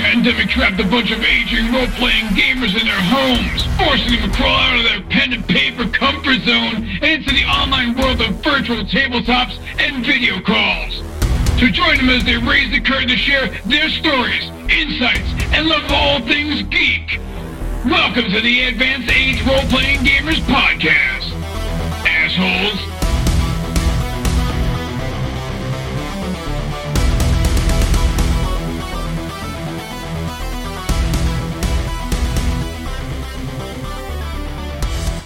pandemic trapped a bunch of aging role-playing gamers in their homes, forcing them to crawl out of their pen and paper comfort zone and into the online world of virtual tabletops and video calls. So join them as they raise the curtain to share their stories, insights, and love all things geek. Welcome to the Advanced Age Role-Playing Gamers Podcast. Assholes.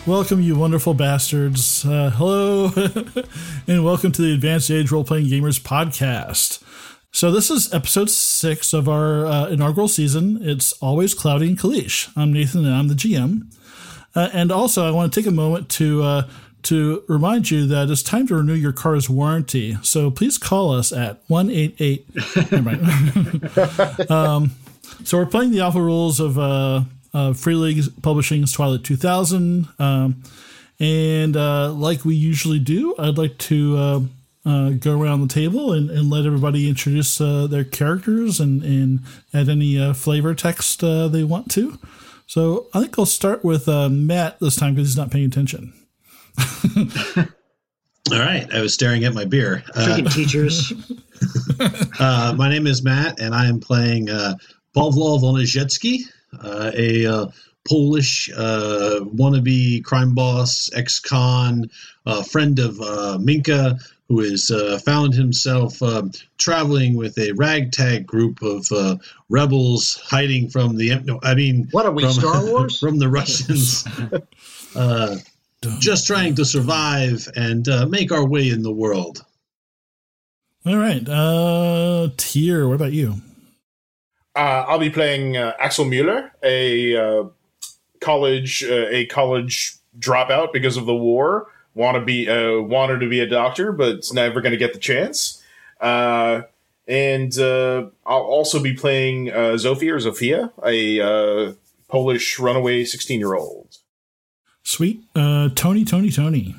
Welcome, you wonderful bastards. Uh, hello, and welcome to the Advanced Age Role Playing Gamers podcast. So, this is episode six of our uh, inaugural season. It's Always Cloudy in Kalisz. I'm Nathan, and I'm the GM. Uh, and also, I want to take a moment to uh, to remind you that it's time to renew your car's warranty. So, please call us at 188. um, so, we're playing the alpha rules of uh, uh, Free League Publishing's Twilight 2000. Um, and uh, like we usually do, I'd like to uh, uh go around the table and, and let everybody introduce uh, their characters and, and add any uh, flavor text they want to. So I think I'll start with Matt this time because he's not paying attention. All right, I was staring at my beer. Freaking teachers. my name is Matt, and I am playing Pawlowski Woniecki, uh, a uh, Polish uh, wannabe crime boss, ex-con, friend of Minka, who has uh, found himself uh, traveling with a ragtag group of uh, rebels hiding from the no, I mean, what are we, from, Star Wars? from the Russians, just trying to survive and make our way in the world. All right, uh, Tier, what about you? Uh, I'll be playing uh, Axel Mueller, a uh, college uh, a college dropout because of the war. Want to be uh, wanted to be a doctor, but it's never going to get the chance. Uh, and I'll also be playing Zofia or Zofia, a Polish runaway sixteen year old. Sweet, Tony, Tony, Tony.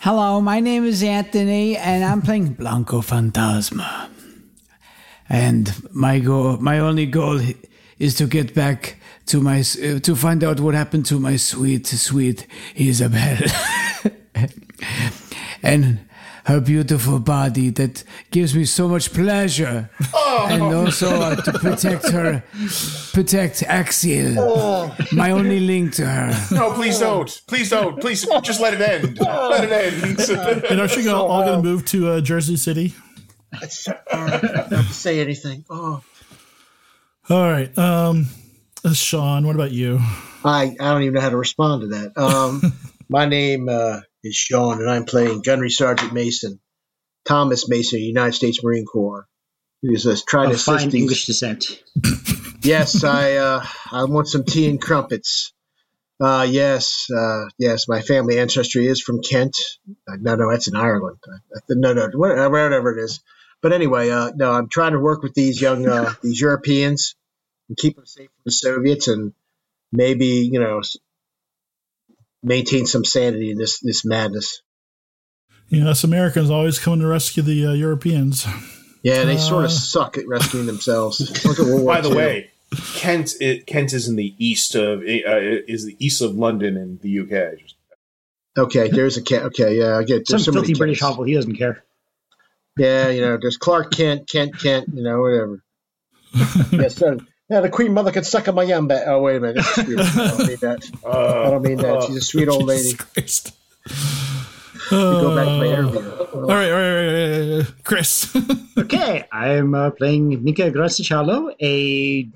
Hello, my name is Anthony, and I'm playing Blanco Fantasma and my goal, my only goal is to get back to my uh, to find out what happened to my sweet sweet Isabel. And her beautiful body that gives me so much pleasure. Oh. and also uh, to protect her protect Axel oh. my only link to her. No please don't. Please don't. Please just let it end. Let it end. And are you all gonna move to uh, Jersey City. it's so hard not to say anything. Oh. All right. Um, uh, Sean, what about you? I, I don't even know how to respond to that. Um, my name uh, is Sean, and I'm playing Gunnery Sergeant Mason, Thomas Mason, United States Marine Corps. Who's uh, trying to fine these. English descent. yes, I uh, I want some tea and crumpets. Uh, yes, uh, yes, my family ancestry is from Kent. Uh, no, no, that's in Ireland. Uh, no, no, whatever it is. But anyway, uh, no, I'm trying to work with these young uh, these Europeans and keep them safe from the Soviets, and maybe you know maintain some sanity in this this madness. Yeah, us Americans always coming to rescue the uh, Europeans. Yeah, they sort of uh, suck at rescuing themselves. By the II. way, Kent it, Kent is in the east of uh, is the east of London in the UK. Okay, there's a Kent. Okay, yeah, I get some filthy British hovel. He doesn't care. Yeah, you know, there's Clark Kent, Kent, Kent, you know, whatever. yes, sir. Yeah, the Queen Mother could suck on my yum back. Oh, wait a minute. I don't mean that. Uh, I don't mean that. She's a sweet old lady. Christ. go back to my interview. All right, all right, all right, Chris. okay, I'm uh, playing Minka Gracicalo, a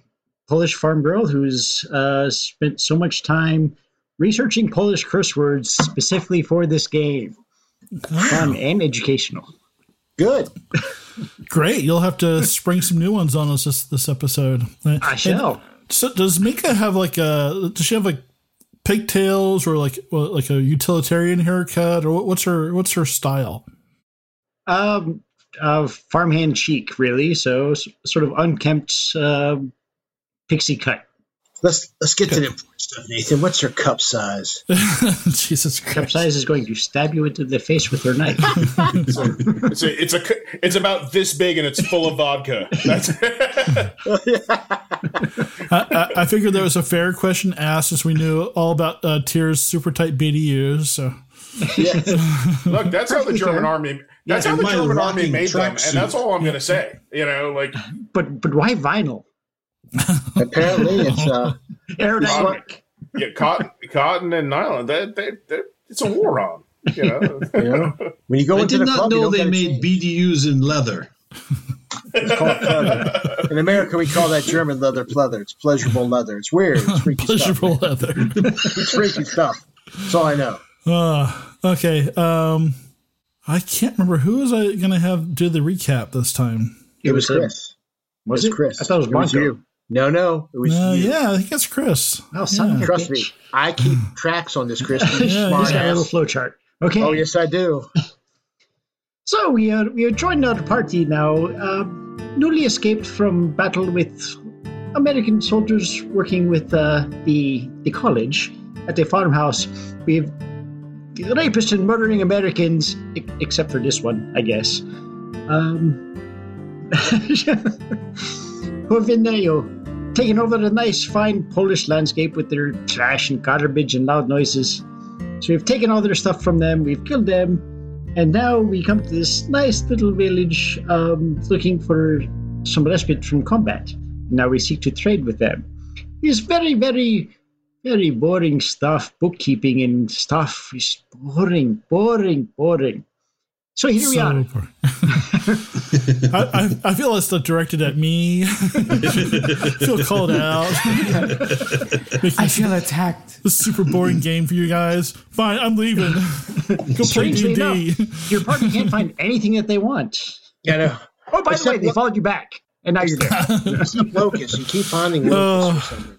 Polish farm girl who's uh, spent so much time researching Polish curse words specifically for this game. Fun and educational. Good. Great. You'll have to spring some new ones on us this, this episode. I shall. And so does Minka have like a? Does she have like pigtails or like like a utilitarian haircut or what's her what's her style? Um, uh, farmhand chic, really. So sort of unkempt uh, pixie cut. Let's let's get to the important stuff, Nathan. What's your cup size? Jesus Cup size is going to stab you into the face with her knife. It's a, it's a c- it's about this big and it's full of vodka. That's I, I, I figured that was a fair question asked since we knew all about uh, Tier's super tight BDUs. So look. That's how the German army. That's Yeah, how the German army rocking made them, and that's all I'm going to say. You know, like but but why vinyl? Apparently, it's uh, Aerodynamic. yeah, cotton, cotton and nylon. That they, they, it's a war on. You know, you know when you go I into did the not club, you know don't they made change. BDUs in leather. It's called pleather. In America, we call that German leather pleather. It's pleasurable leather. It's weird. It's freaky pleasurable stuff. leather. It's freaky stuff. That's all I know. Uh, okay. Um, I can't remember who was I going to have do the recap this time. It was him. Chris. Was it it? Chris. I thought it was Blanco. you. No, no, it was Uh, you. yeah, I think it's Chris. Oh, son of a Trust me. I keep tracks on this, Chris. You Yeah, smart He's got a little flow chart. Okay. Oh yes, I do. So we are we are joined our party now, uh, newly escaped from battle with American soldiers working with uh, the the college at the farmhouse. We've rapists and murdering Americans, except for this one, I guess. Um, who taking over the nice, fine Polish landscape with their trash and garbage and loud noises. So we've taken all their stuff from them, we've killed them, and now we come to this nice little village um, looking for some respite from combat. Now we seek to trade with them. It's very, very, very boring stuff. Bookkeeping and stuff is boring, boring, boring. So here we So are. boring. I, I, I feel it's directed at me. I feel called out. I feel attacked. This super boring game for you guys. Fine, I'm leaving. Go play D&D. Your party can't find anything that they want. Yeah, no. Oh, by the way, they what- followed you back, and now you're there. Except Locust. You keep finding Locust for uh, some reason.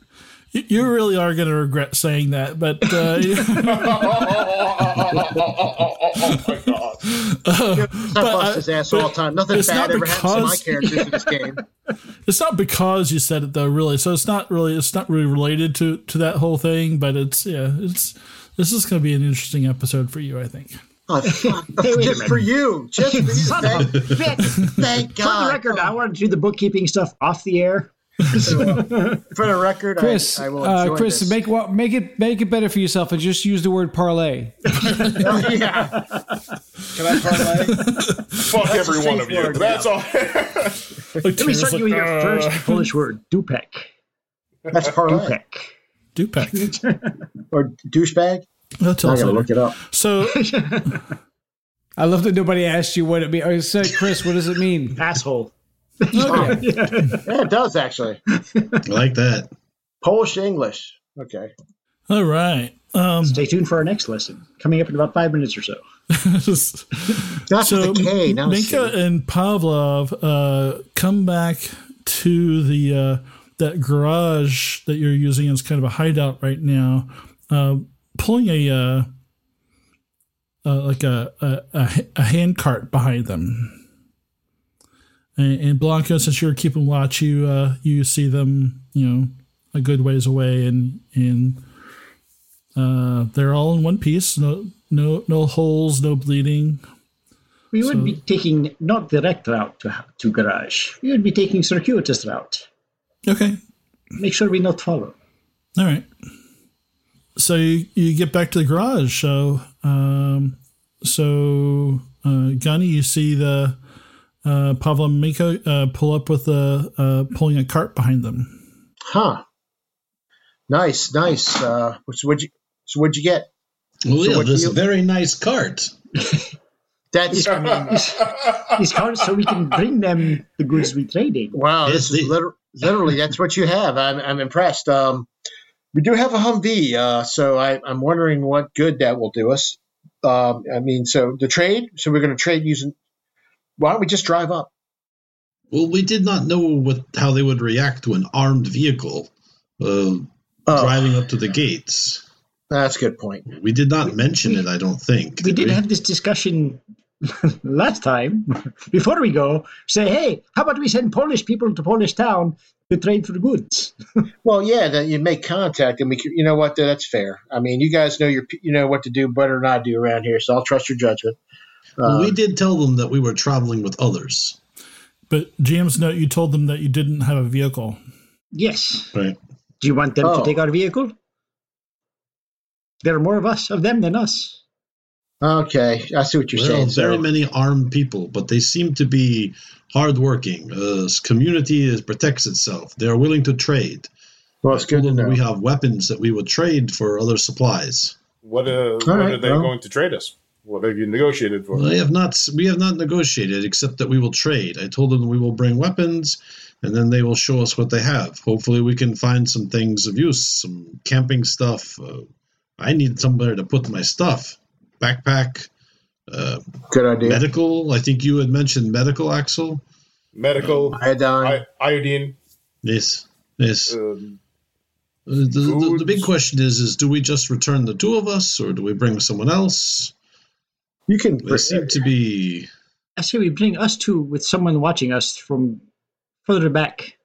You- You really are going to regret saying that, but uh, oh my god! I but bust I- his ass but all the time. Nothing bad not ever happens to my because- characters in this game. it's not because you said it though, really. So it's not really it's not really related to to that whole thing, but it's yeah, it's this is going to be an interesting episode for you, I think. Oh, fuck. Hey, wait a Just for you. Just for you. Son Thank, bitch. thank For the record, I want to do the bookkeeping stuff off the air. For the record, Chris, I, I will uh, Chris, this. make what make it make it better for yourself and just use the word parlay. Oh, yeah. Can I parlay? Fuck every one of you. word, That's all. Let me start like, you with your "Uh, first Polish word, dupek. That's parlay. Dupek. Dupek. Or douchebag? I'll tell I us gotta later. look it up. So I love that nobody asked you what it means. I said, Chris, what does it mean? Asshole. Yeah, it does actually. I like that. Polish English. Okay. all right. Um, Stay tuned for our next lesson, coming up in about five minutes or so. That's so with a K. Now Minka see. and Pavlov uh, come back to the uh, that garage that you're using as kind of a hideout right now, uh, pulling a uh, uh, like a, a a a hand cart behind them. And, and Blanco, since you're keeping watch, you uh, you see them, you know, a good ways away, and and uh, they're all in one piece. No no no holes, no bleeding. We would be taking not direct route to, to garage. We would be taking circuitous route. Okay, Make sure we not follow. All right. So you, you get back to the garage. So, um, so uh, Gunny, you see the uh, Pavlo and Miko uh, pull up with a uh, pulling a cart behind them. Huh. Nice, nice. Uh, so what'd you? So what'd you get? Well, So yeah, this you- very nice cart. That's. I mean, These cards so we can bring them the goods we traded. wow. Yes, This is liter- literally that's what you have. I'm, I'm impressed. Um, we do have a Humvee, uh, so I, I'm wondering what good that will do us. Um, I mean, so the trade. So we're going to trade using. Why don't we just drive up? Well, we did not know what how they would react to an armed vehicle uh, Oh, driving up to the gates. that's a good point. We did not mention it. I don't think. We did have this discussion last time before we go. Say, hey, how about we send Polish people to Polish town, to trade for goods. Well, yeah, then you make contact, and we, can, you know what? That's fair. I mean, you guys know your, you know what to do better than I do around here, so I'll trust your judgment. Well, we Um, did tell them that we were traveling with others. But GM's note, you told them that you didn't have a vehicle. Yes. Right. Do you want them Oh. to take our vehicle? There are more of us of them than us. Okay, I see what you're Well, saying. very So, many armed people, but they seem to be hardworking. Uh, this community is, protects itself. They are willing to trade. well, it's good to know. we have weapons that we would trade for other supplies. What, uh, what right, are they well. going to trade us? What have you negotiated for? Well, I have not. We have not negotiated, except that we will trade. I told them we will bring weapons, and then they will show us what they have. Hopefully, we can find some things of use, some camping stuff. Uh, I need somewhere to put my stuff. Backpack, uh, Good idea. medical. I think you had mentioned medical, Axel. Medical, Iodine. I- iodine. Yes, yes. Um, Uh, the, the, the big question is: is do we just return the two of us, or do we bring someone else? You can. They seem to be. I say we bring us two with someone watching us from further back.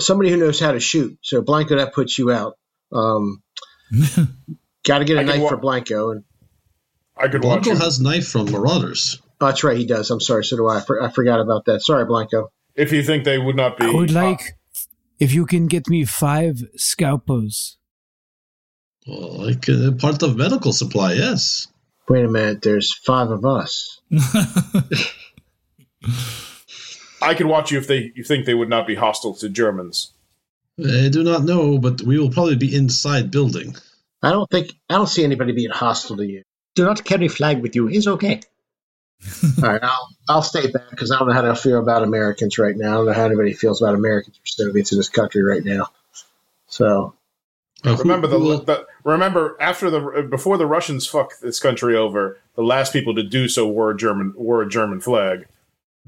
somebody who knows how to shoot. So Blanco, that puts you out. Um, Got to get a I knife wa- for Blanco, and I could watch Blanco him. has knife from Marauders. oh, that's right, he does. I'm sorry, so do I. I, for, I forgot about that. Sorry, Blanco. if you think they would not be. I would uh, like if you can get me five scalpels. Well, like uh, part of medical supply, yes. Wait a minute. There's five of us. I could watch you if they you think they would not be hostile to Germans. I do not know, but we will probably be inside building. I don't think I don't see anybody being hostile to you. Do not carry flag with you. It's okay. All right, I'll I'll stay back because I don't know how to feel about Americans right now. I don't know how anybody feels about Americans or Soviets in this country right now. So Uh, Remember the, the remember after the before the Russians fuck this country over, the last people to do so wore a German wore a German flag.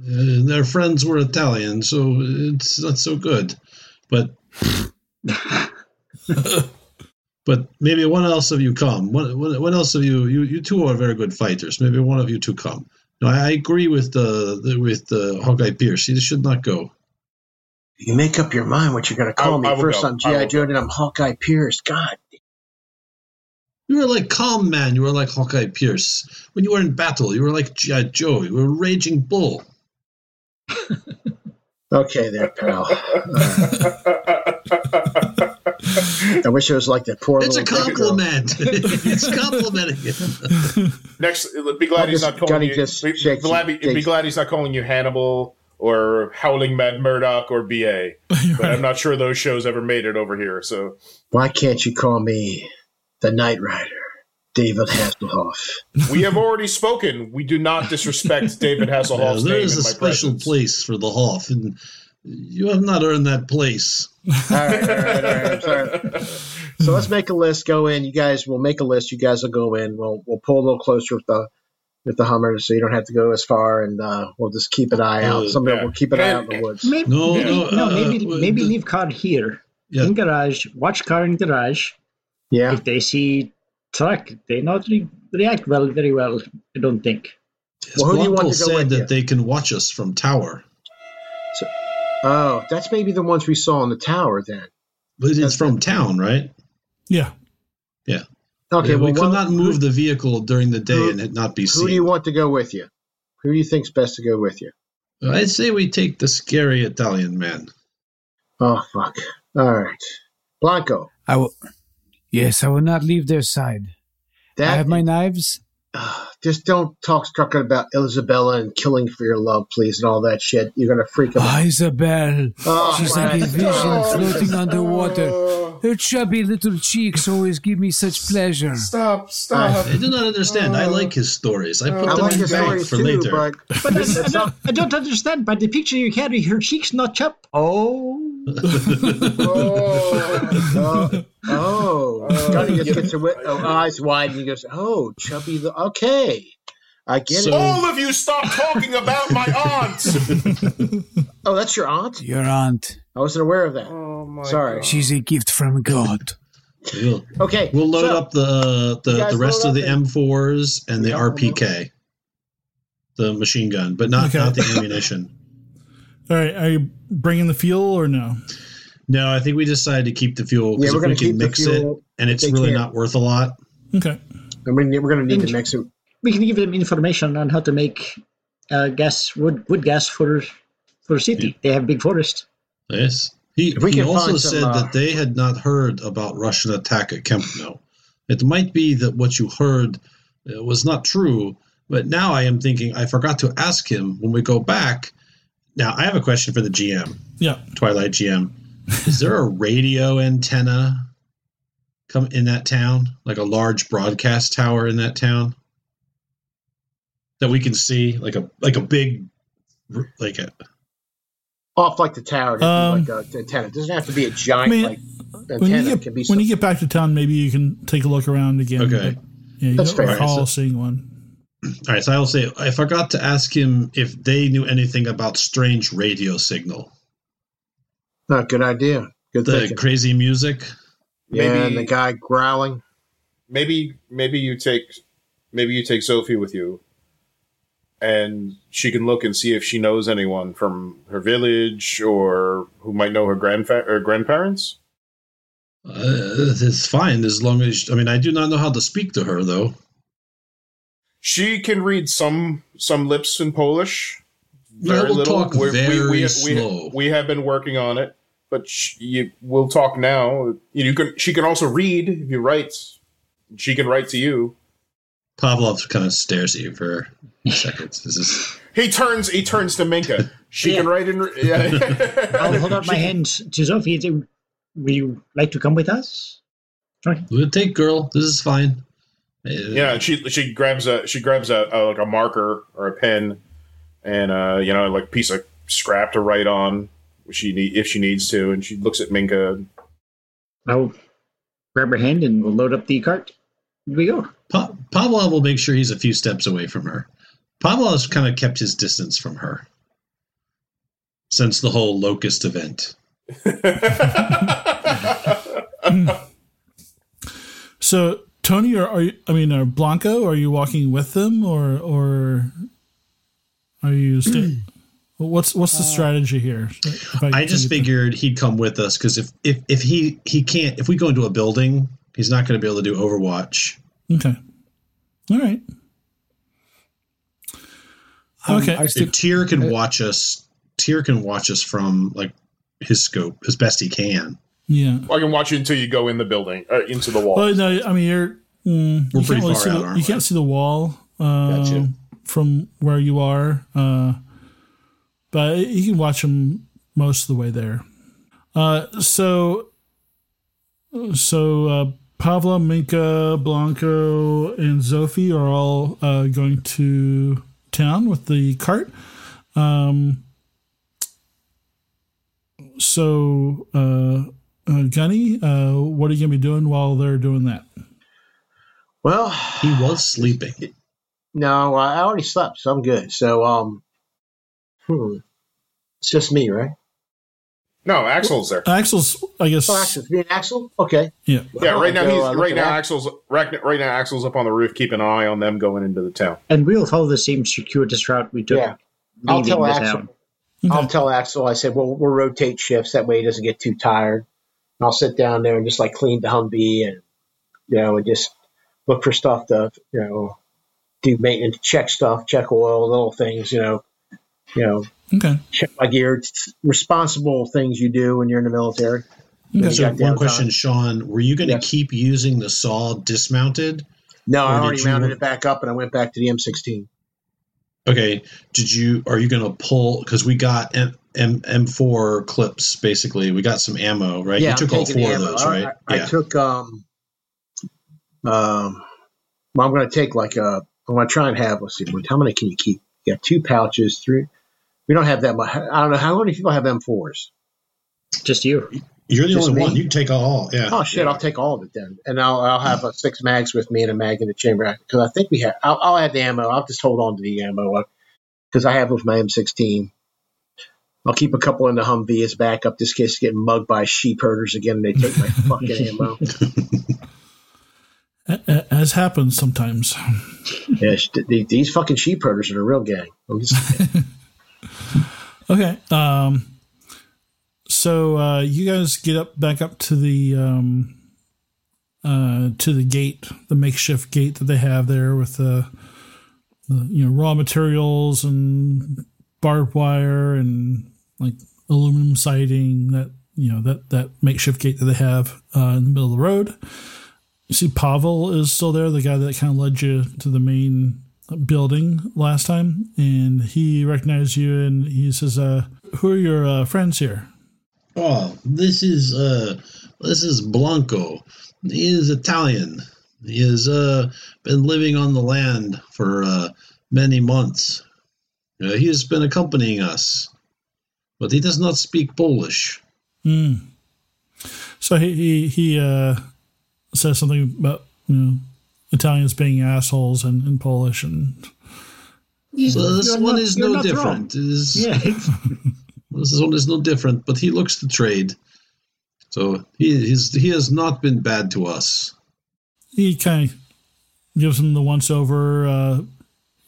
uh, their friends were Italian, so it's not so good. But but maybe one else of you come. One, one, one else of you, you you two are very good fighters. Maybe one of you two come. No, I agree with the, the with the Hawkeye Pierce. He should not go. You make up your mind what you're going to call I- me. I First go. I'm GI will Joe, then I'm Hawkeye Pierce. God, You were like calm man. You were like Hawkeye Pierce. When you were in battle, you were like G.I. Joe. You were a raging bull. okay there, pal. I wish it was like that poor It's a little girl. compliment. it's complimenting him. Next, be glad I'll he's just- not calling Johnny you. just Be, shakes glad, be, be glad he's not calling you Hannibal or Howling Mad Murdock or BA. But I'm not sure those shows ever made it over here. So Why can't you call me the Knight Rider, David Hasselhoff? we have already spoken. We do not disrespect David Yeah, Hasselhoff's there name is in a my special presence. place for the Hoff, and you have not earned that place. all right, all right, all right. I'm sorry. So let's make a list. Go in. You guys will make a list. You guys will go in. We'll we'll pull a little closer with the with the Hummer, so you don't have to go as far, and uh, we'll just keep an eye out. Uh, Somebody yeah. will keep an eye out in the woods. Maybe, No, maybe, no, no, uh, maybe uh, maybe the- leave car here Yeah. in garage. Watch car in garage. Yeah. If they see truck, they not re- react well, very well. I don't think. Well, who do you Blanco want to go said with that you? they can watch us from tower, Oh, that's maybe the ones we saw in the tower then. but it's That's from town, right? Yeah. Yeah. Okay, Yeah, well, we could one- not move who, the vehicle during the day who- and it not be seen. who do you want to go with you? Who do you think's best to go with you? I'd say we take the scary Italian man. Oh fuck! All right, Blanco. I will. Yes, I will not leave their side. I have my knives. Ah, just don't talk structure about Isabella and killing for your love, please, and all that shit. You're gonna freak them out. Ah, Isabel. Oh, She's like a vision God. floating underwater. Her chubby little cheeks always give me such pleasure. Stop! Stop! I do not understand. I like his stories. I put I them like in the bank stories for too, later. but But I, I, don't, I don't understand. By the picture you carry, her cheeks not chub. Oh, oh, oh, oh. Johnny just gets a wi- oh, eyes wide and he goes, "Oh, chubby, the okay, I get So- it." All of you, stop talking about my aunt. Oh, that's your aunt. Your aunt. I wasn't aware of that. Oh my Sorry. She's a gift from God. We'll, Okay, we'll load so- up the the, the rest of the up and- M4s and the RPK, the machine gun, but not Okay. not the ammunition. All right. Are you bringing the fuel or no? No, I think we decided to keep the fuel Yeah, because we're if gonna we can keep the mix fuel it and it's really can. not worth a lot. Okay. I mean, we're going to need to mix it. We can give them information on how to make uh, gas wood wood gas for for the city. They have big forest. Yes. He, we he can also find some, said uh, that they had not heard about Russian attack at Kepno. It might be that what you heard uh, was not true, but now I am thinking I forgot to ask him when we go back. Now, I have a question for the GM, Yeah. Twilight GM. Is there a radio antenna come in that town, like a large broadcast tower in that town that we can see, like a like a big, like a Off like the tower, Um, like a antenna. It doesn't have to be a giant I mean, like antenna. When you get can be when you get back to town, maybe you can take a look around again. Okay. but, yeah, you That's don't fair. recall Alright, so- seeing one. All right, so I will say I forgot to ask him if they knew anything about strange radio signal, Oh, good idea. Good the thinking. crazy music. yeah, Maybe- and the guy growling. maybe maybe you take maybe you take Sophie with you, and she can look and see if she knows anyone from her village or who might know her grandfa- or grandparents. Uh, it's fine as long as I mean I do not know how to speak to her though. She can read some some lips in Polish. Yeah, we'll talk We're- very we, we, slow. We, have been working on it, but sh you, we'll talk now. You can. She can also read if you write. She can write to you. Pavlov kind of stares at you for seconds. This is He turns. He turns to Minka. She Yeah. can write in. Yeah. I'll hold out my hand to Sophie. and Would you like to come with us? Sorry. we'll take girl. This is fine. Yeah, she she grabs a she grabs a, a like a marker or a pen, and uh you know like a piece of scrap to write on. If she need if she needs to, and she looks at Minka. I'll grab her hand and we'll load up the cart. Here we go. Pa- Pavlov will make sure he's a few steps away from her. Pavlov has kind of kept his distance from her since the whole locust event. So Tony, or are you, I mean, are Blanco, are you walking with them, or or are you? Sta- what's what's the uh, strategy here? If I just can get figured he'd come with us because if, if if he he can't if we go into a building, he's not going to be able to do Overwatch. Okay. All right. Um, Okay. I still, If Tyr can watch us, Tyr can watch us from like his scope as best he can. Yeah. I can watch you until you go in the building, uh, into the wall. Well, no, I mean you're. Mm, We're you pretty can't really far see out, the, aren't you can't see the wall uh, Gotcha. from where you are, uh, but you can watch them most of the way there. Uh, so, so uh, Pavla, Minka, Blanco, and Zofie are all uh, going to town with the cart. Um, so, uh, uh, Gunny, uh, what are you going to be doing while they're doing that? Well, He was sleeping. no, I already slept, so I'm good. So, um, hmm, it's just me, right? No, Axel's there. Axel's, I guess. Oh, Axel, me and Axel. Okay. Yeah. Yeah, right now go, he's uh, right now. Axel's right, right now Axel's up on the roof, keeping an eye on them going into the town. And we'll follow the same circuitous route we took Yeah. I'll tell Axel. town. I'll Okay. tell Axel. I said, "Well, we'll rotate shifts. That way, he doesn't get too tired." And I'll sit down there and just like clean the Humvee and you know, and just look for stuff to you know do maintenance, check stuff, check oil, little things. You know, you know, Okay. check my gear. It's responsible things you do when you're in the military. Okay. So one downtime. question, Sean, were you going to Yes. keep using the saw dismounted? No, I did already you- mounted it back up and I went back to the M16. Okay, did you are you going to pull because we got M, M M4 clips basically. We got some ammo, right? Yeah, you I'm took all four the of ammo. those, right? I, I yeah. took um um. Well, I'm going to take like a. I'm going to try and have. Let's see. How many can you keep? You got two pouches, three. We don't have that much. I don't know how many people have M4s. Just you. You're the just only me? one. You can take all. Yeah. Oh shit! Yeah. I'll take all of it then, and I'll I'll have uh, six mags with me and a mag in the chamber because I think we have. I'll, I'll add the ammo. I'll just hold on to the ammo because I have with my M16. I'll keep a couple in the Humvee as backup, just in case getting mugged by sheep herders again and they take my fucking ammo. A- a- As happens sometimes. Yeah, these fucking sheep herders are a real gang. I'm just, Okay. Um, so uh, you guys get up back up to the um, uh, to the gate, the makeshift gate that they have there with the, the you know raw materials and barbed wire and like aluminum siding that you know that that makeshift gate that they have uh, in the middle of the road. You see, Pavel is still there, the guy that kind of led you to the main building last time, and he recognized you and he says, uh, "Who are your uh, friends here?" Oh, this is uh, this is Blanco. He is Italian. He has uh, been living on the land for uh, many months. Uh, he has been accompanying us, but he does not speak Polish. Mm. So he he, he uh, says something about you know Italians being assholes in, in Polish and So this You're one not- is no different. It is- Yeah. This one is no different, but he looks to trade. So he he's, he has not been bad to us. he kind of gives him the once over. Uh,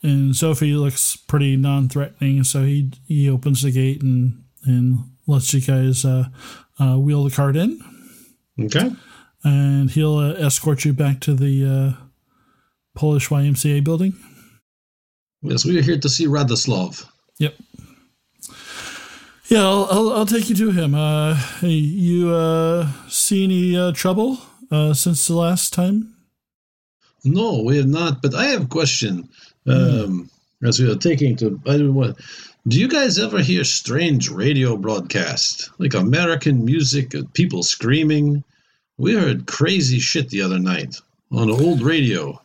and Sophie looks pretty non-threatening, so he he opens the gate and and lets you guys uh, uh, wheel the cart in, Okay. and he'll uh, escort you back to the uh, Polish YMCA building. Yes, we are here to see Radislav. Yep. Yeah, I'll, I'll, I'll take you to him. Uh, hey, you uh, see any uh, trouble uh, since the last time? No, we have not. But I have a question. Um, as we are taking to, I don't do you guys ever hear strange radio broadcast like American music, uh, people screaming? We heard crazy shit the other night on old radio.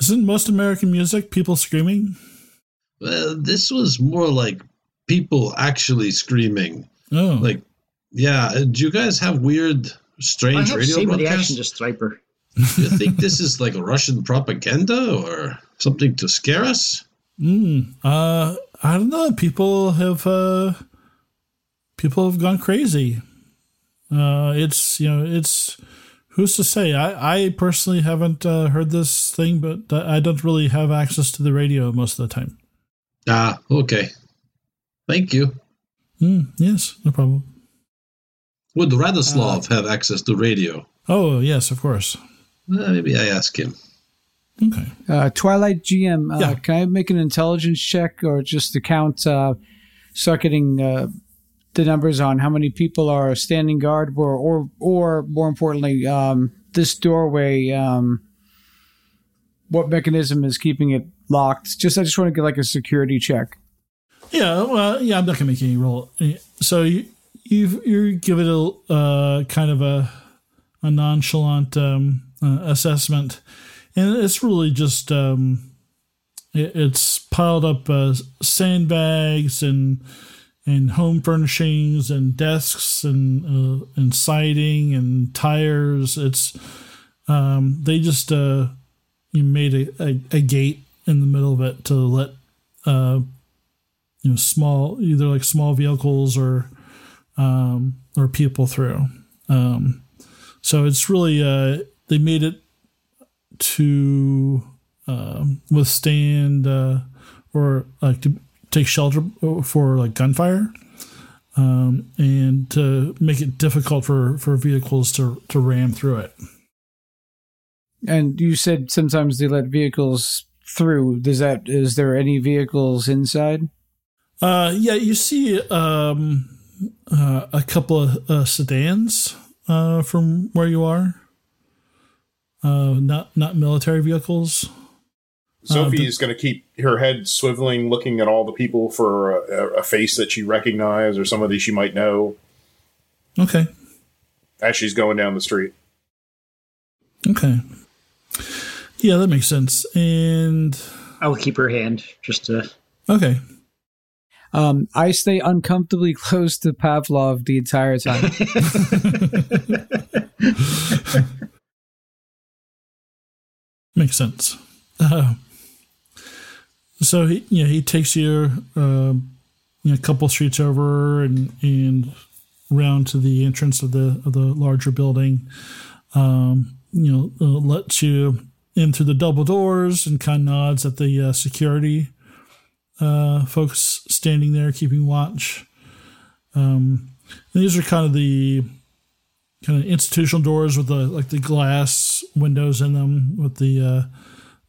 Isn't most American music people screaming? Well, this was more like people actually screaming. Oh, Like, yeah. uh, Do you guys have weird, I strange have radio same reaction broadcasts? to Stryper. Do you think this is like Russian propaganda or something to scare us? mm, uh, I don't know. People have uh, people have gone crazy. Uh, it's you know it's who's to say? I I personally haven't uh, heard this thing, but I don't really have access to the radio most of the time. Ah, okay. Thank you. Mm, yes, no problem. Would Radislav have access to radio? Oh yes, of course. Uh, maybe I ask him. Okay. Uh, Twilight GM, uh, Yeah. can I make an intelligence check or just to count, uh, start getting uh, the numbers on how many people are standing guard or, or, or more importantly, um, this doorway, um, what mechanism is keeping it locked? Just I just want to get like a security check. Yeah, well, yeah, I'm not gonna make any roll. So you you you give it a uh, kind of a a nonchalant um, uh, assessment, and it's really just um, it, it's piled up uh, sandbags and and home furnishings and desks and uh, and siding and tires. It's um, they just uh, you made a, a, a gate in the middle of it to let uh, you know small either like small vehicles or um, or people through. Um, so it's really uh, they made it to um, withstand uh, or like to take shelter for like gunfire. Um, and to make it difficult for, for vehicles to, to ram through it. And you said sometimes they let vehicles through. Does that is there any vehicles inside? Uh, yeah, you see um, uh, a couple of uh, sedans uh, from where you are. Uh, not not military vehicles. Sophie the- is going to keep her head swiveling, looking at all the people for a, a face that she recognizes or somebody she might know Okay, as she's going down the street. okay, yeah, that makes sense. And I will keep her hand just to. okay, Um, I stay uncomfortably close to Pavlov the entire time. makes sense. Uh, so he, you know, he takes you, uh, you know, a couple streets over and and round to the entrance of the of the larger building. Um, you know, uh, lets you in through the double doors and kind of nods at the uh, security uh, folks standing there keeping watch. Um, these are kind of the kind of institutional doors with the like the glass windows in them with the uh,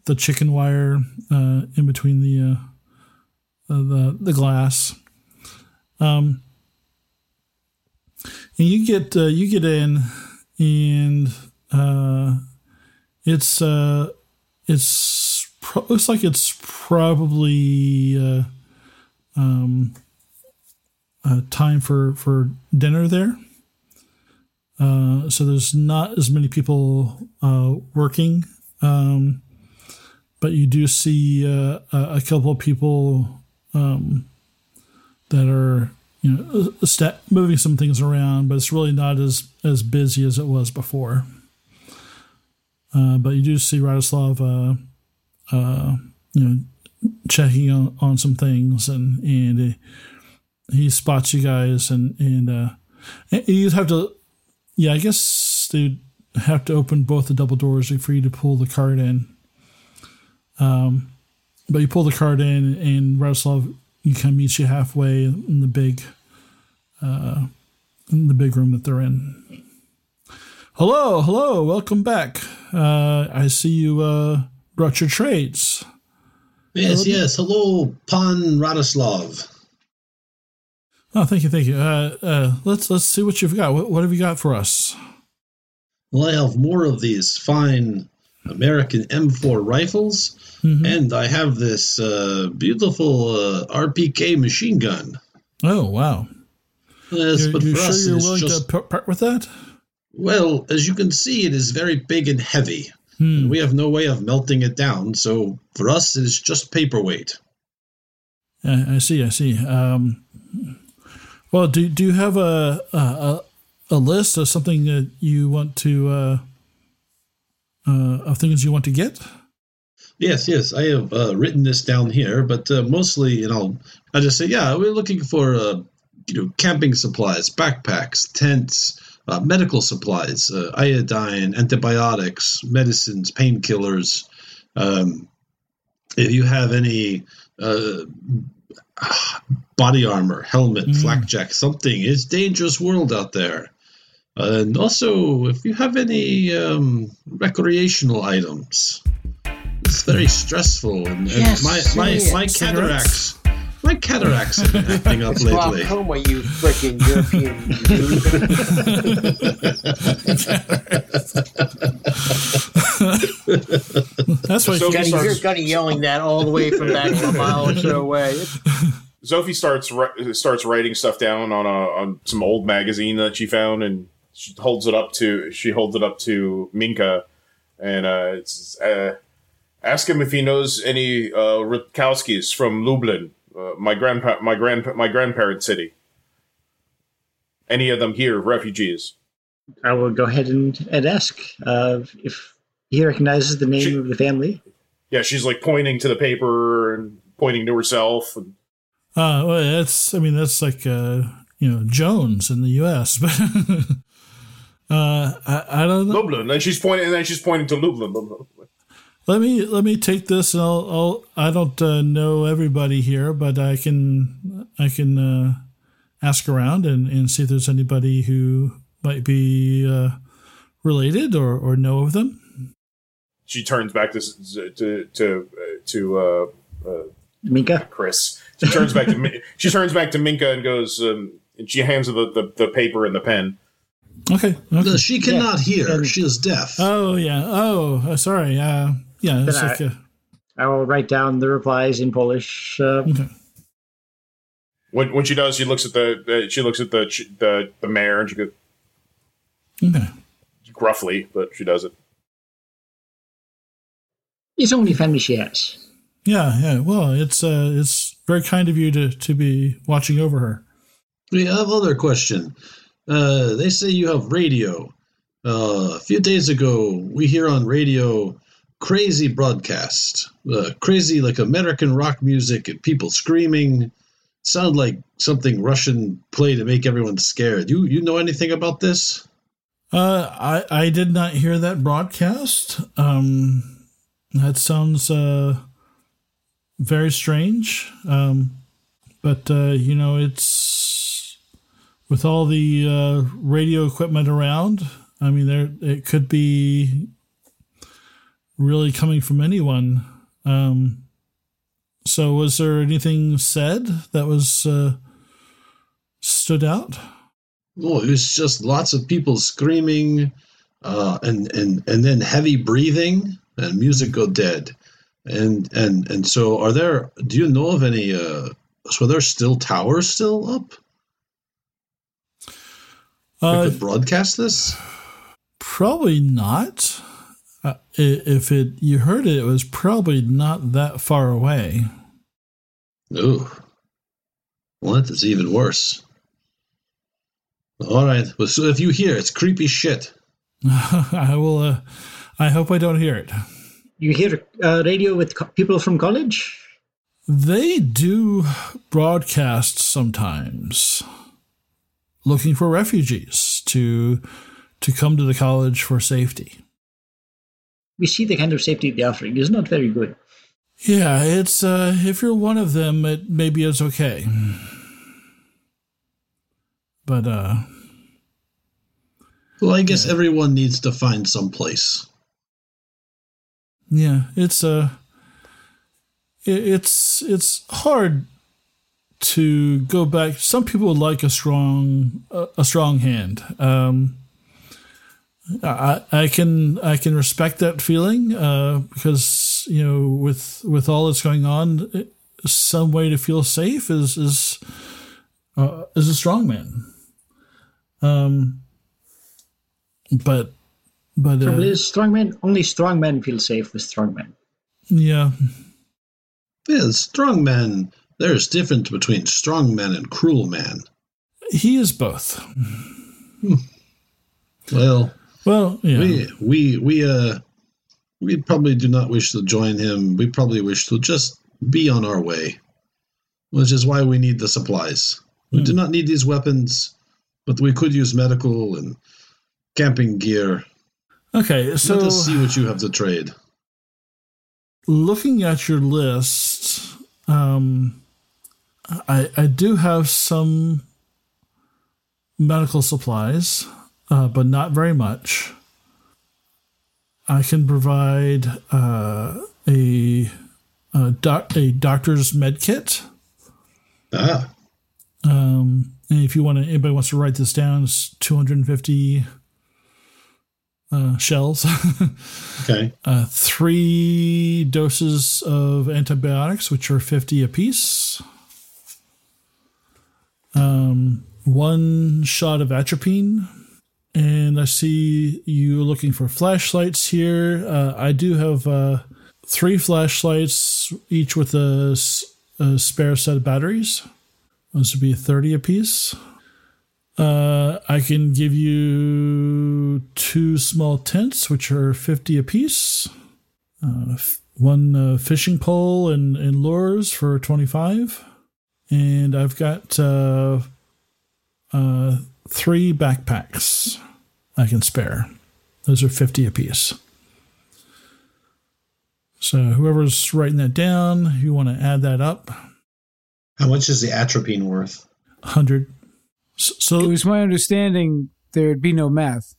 the chicken wire uh, in between the uh, the the glass. Um, and you get uh, you get in, and uh, it's uh, it's pro- looks like it's probably uh, um, uh, time for for dinner there. Uh, so there's not as many people uh, working, um, but you do see uh, a couple of people um, that are you know sta moving some things around, but it's really not as as busy as it was before. Uh, but you do see Radoslav, uh, uh, you know, checking on, on some things, and and he spots you guys, and and, uh, and you have to, yeah, I guess they have to open both the double doors for you to pull the cart in. Um, but you pull the card in, and Radoslav you kind of meets you halfway in the big, uh, in the big room that they're in. Hello, hello, welcome back. Uh, I see you uh, brought your trades. Yes, yes. Hello, Pan Radoslav. Oh, thank you, thank you. Uh, uh, let's let's see what you've got. What, what have you got for us? Well, I have more of these fine American M4 rifles, Mhm. and I have this uh, beautiful uh, RPK machine gun. Oh, wow. Yes, You're, but you for sure us, you're it's willing just to part with that? well, as you can see, it is very big and heavy. Hmm. We have no way of melting it down, so for us, it is just paperweight. I, I see. I see. Um, well, do do you have a a, a a list of something that you want to uh, of things you want to get? Yes, yes, I have uh, written this down here, but uh, mostly, you know, I just say, yeah, we're looking for, uh, you know, camping supplies, backpacks, tents, uh, medical supplies, uh, iodine, antibiotics, medicines, painkillers. Um, if you have any uh, body armor, helmet, Mm. flak jack, something, it's dangerous world out there. And also, if you have any um, recreational items, it's very stressful. And, and Yes, my my my cataracts, my cataracts have been acting up lately. Glaucoma, you freaking European dude. That's what. So- you Gunny, starts- you're Gunny yelling that all the way from back a mile or so away. Sophie starts starts writing stuff down on a on some old magazine that she found, and she holds it up to she holds it up to Minka, and uh, it's uh, ask him if he knows any uh, Rutkowskis from Lublin, uh, my grandpa my grand my grandparent city. Any of them here, refugees? I will go ahead and, and ask uh, if he recognizes the name She- of the family. Yeah, she's like pointing to the paper and pointing to herself. And, Uh, well, that's. I mean, that's like uh, you know Jones in the U.S., but uh, I, I don't know. Lublin, and she's pointing, and then she's pointing to Lublin. Let me let me take this, and I'll. I'll I don't uh, know everybody here, but I can I can uh, ask around and, and see if there's anybody who might be uh, related or, or know of them. She turns back to to to uh, to uh, uh, Minka? Chris. She turns back to she turns back to Minka and goes, um, and she hands her the, the, the paper and the pen. Okay. okay. She cannot hear; and- she is deaf. Oh yeah. Oh, uh, sorry. Uh, yeah. It's Then like I- uh, will write down the replies in Polish. Uh, okay. When when she does, she looks at the uh, she looks at the the the mayor and she goes Okay. gruffly, but she does it. it's only family she has. Yeah. Yeah. Well, it's uh, it's very kind of you to to be watching over her. We have other question. Uh, they say you have radio. Uh, a few days ago, we hear on radio crazy broadcast, uh, crazy like American rock music and people screaming. Sound like something Russian play to make everyone scared. You you know anything about this? Uh, I I did not hear that broadcast. Um, that sounds uh very strange. Um, but uh, you know, it's with all the uh, radio equipment around, I mean, there it could be really coming from anyone. Um, so, was there anything said that was uh, stood out? Oh, it was just lots of people screaming, uh, and and and then heavy breathing, and music go dead, and and and so are there? Do you know of any? Uh, so are there still towers still up? Uh, could broadcast this. Probably not. Uh, if it you heard it, it was probably not that far away. Oh, well, that is even worse. All right. Well, so if you hear, it's creepy shit. I will. Uh, I hope I don't hear it. You hear uh, radio with co- people from college? They do broadcast sometimes, looking for refugees to to come to the college for safety. We see the kind of safety they're offering is not very good. Yeah, it's uh, if you're one of them, it maybe it's okay. But uh, Well, I guess everyone needs to find some place. yeah, it's uh, it, it's it's hard to go back. Some people would like a strong a, a strong hand. Um, I I can I can respect that feeling uh, because you know with with all that's going on, it, some way to feel safe is is uh, is a strong man. Um, but but Trouble uh, is, strong men only strong men feel safe with strong men. yeah. Yeah, strong man. There's difference between strong man and cruel man. He is both. Well, Well, yeah. we we we uh we probably do not wish to join him. We probably wish to just be on our way, which is why we need the supplies. We do not need these weapons, but we could use medical and camping gear. okay, So so Let us see what you have to trade. looking at your list, um, I I do have some medical supplies, uh, but not very much. I can provide uh, a a, doc, a doctor's med kit. Ah, Um, and if you want to, anybody wants to write this down, it's 250 uh, shells. okay. uh, three doses of antibiotics, which are 50 apiece. Um, one shot of atropine. And I see you looking for flashlights here. Uh, I do have uh, three flashlights, each with a spare set of batteries. Those would be 30 apiece. Uh, I can give you two small tents, which are 50 apiece. Uh, f- one uh, fishing pole and, and lures for 25. And I've got uh, uh, three backpacks I can spare. Those are 50 apiece. So whoever's writing that down, you want to add that up, How much is the atropine worth? 100. So It was my understanding there'd be no math.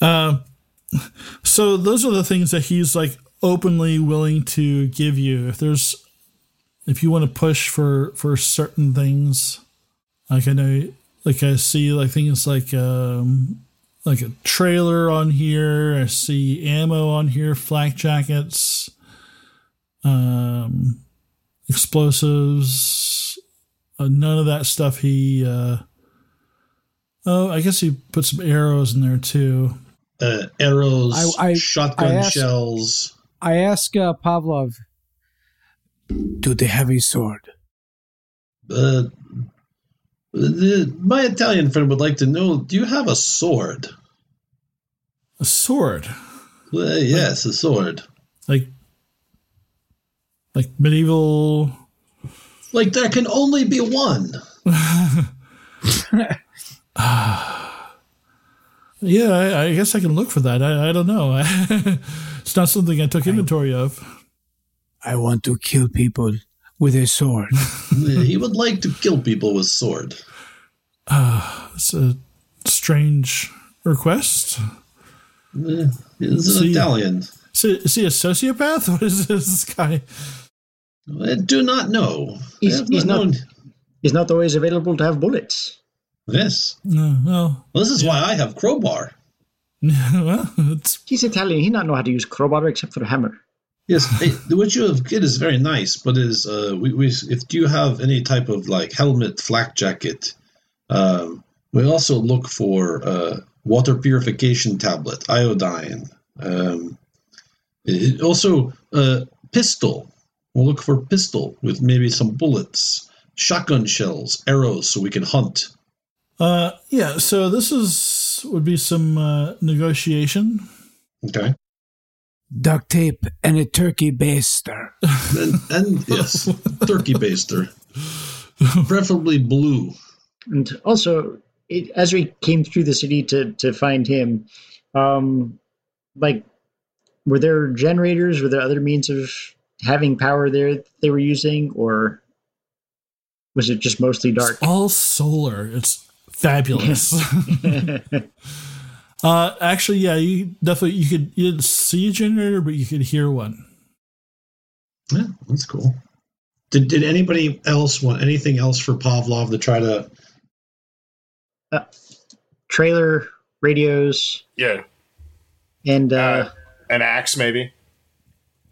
uh, So those are the things that he's like openly willing to give you. If there's, if you want to push for for certain things, like I know, like I see like things like um like a trailer on here. I see ammo on here, flak jackets, um, explosives. Uh, none of that stuff. He. uh Oh, I guess he put some arrows in there too. Uh, arrows, I- I- shotgun I asked- shells. I ask uh, Pavlov, do they have a sword? Uh, the, my Italian friend would like to know: Do you have a sword? A sword. Uh, yes, a sword. like like medieval Like there can only be one. yeah I, I guess i can look for that i, I don't know it's not something i took inventory of I want to kill people with a sword. he would like to kill people with sword. Ah, It's a strange request. He's an See- Italian. Is he, is he a sociopath? What is this guy? I do not know. He's- he's not- known- He's not always available to have bullets. Yes. No, well, Well, this is why I have crowbar. well, it's He's Italian. He not know how to use crowbar except for a hammer. Yes, what you have kid is very nice, but is uh, we, we if you have any type of like helmet, flak jacket, um, we also look for uh, water purification tablet, iodine. Um, it, also, uh, pistol. We'll look for pistol with maybe some bullets, shotgun shells, arrows, so we can hunt. uh yeah. So this is would be some uh, negotiation. Okay, Duct tape and a turkey baster. and, and yes, turkey baster, preferably blue. And also, it, as we came through the city to to find him, um, like, were there generators? Were there other means of having power there that they were using, or was it just mostly dark? It's all solar. It's fabulous. uh, actually, yeah, you definitely you could you didn't see a generator, but you could hear one. Yeah, that's cool. Did, did anybody else want anything else for Pavlov to try to? Trailer, radios, Yeah, and uh, Uh, an axe maybe,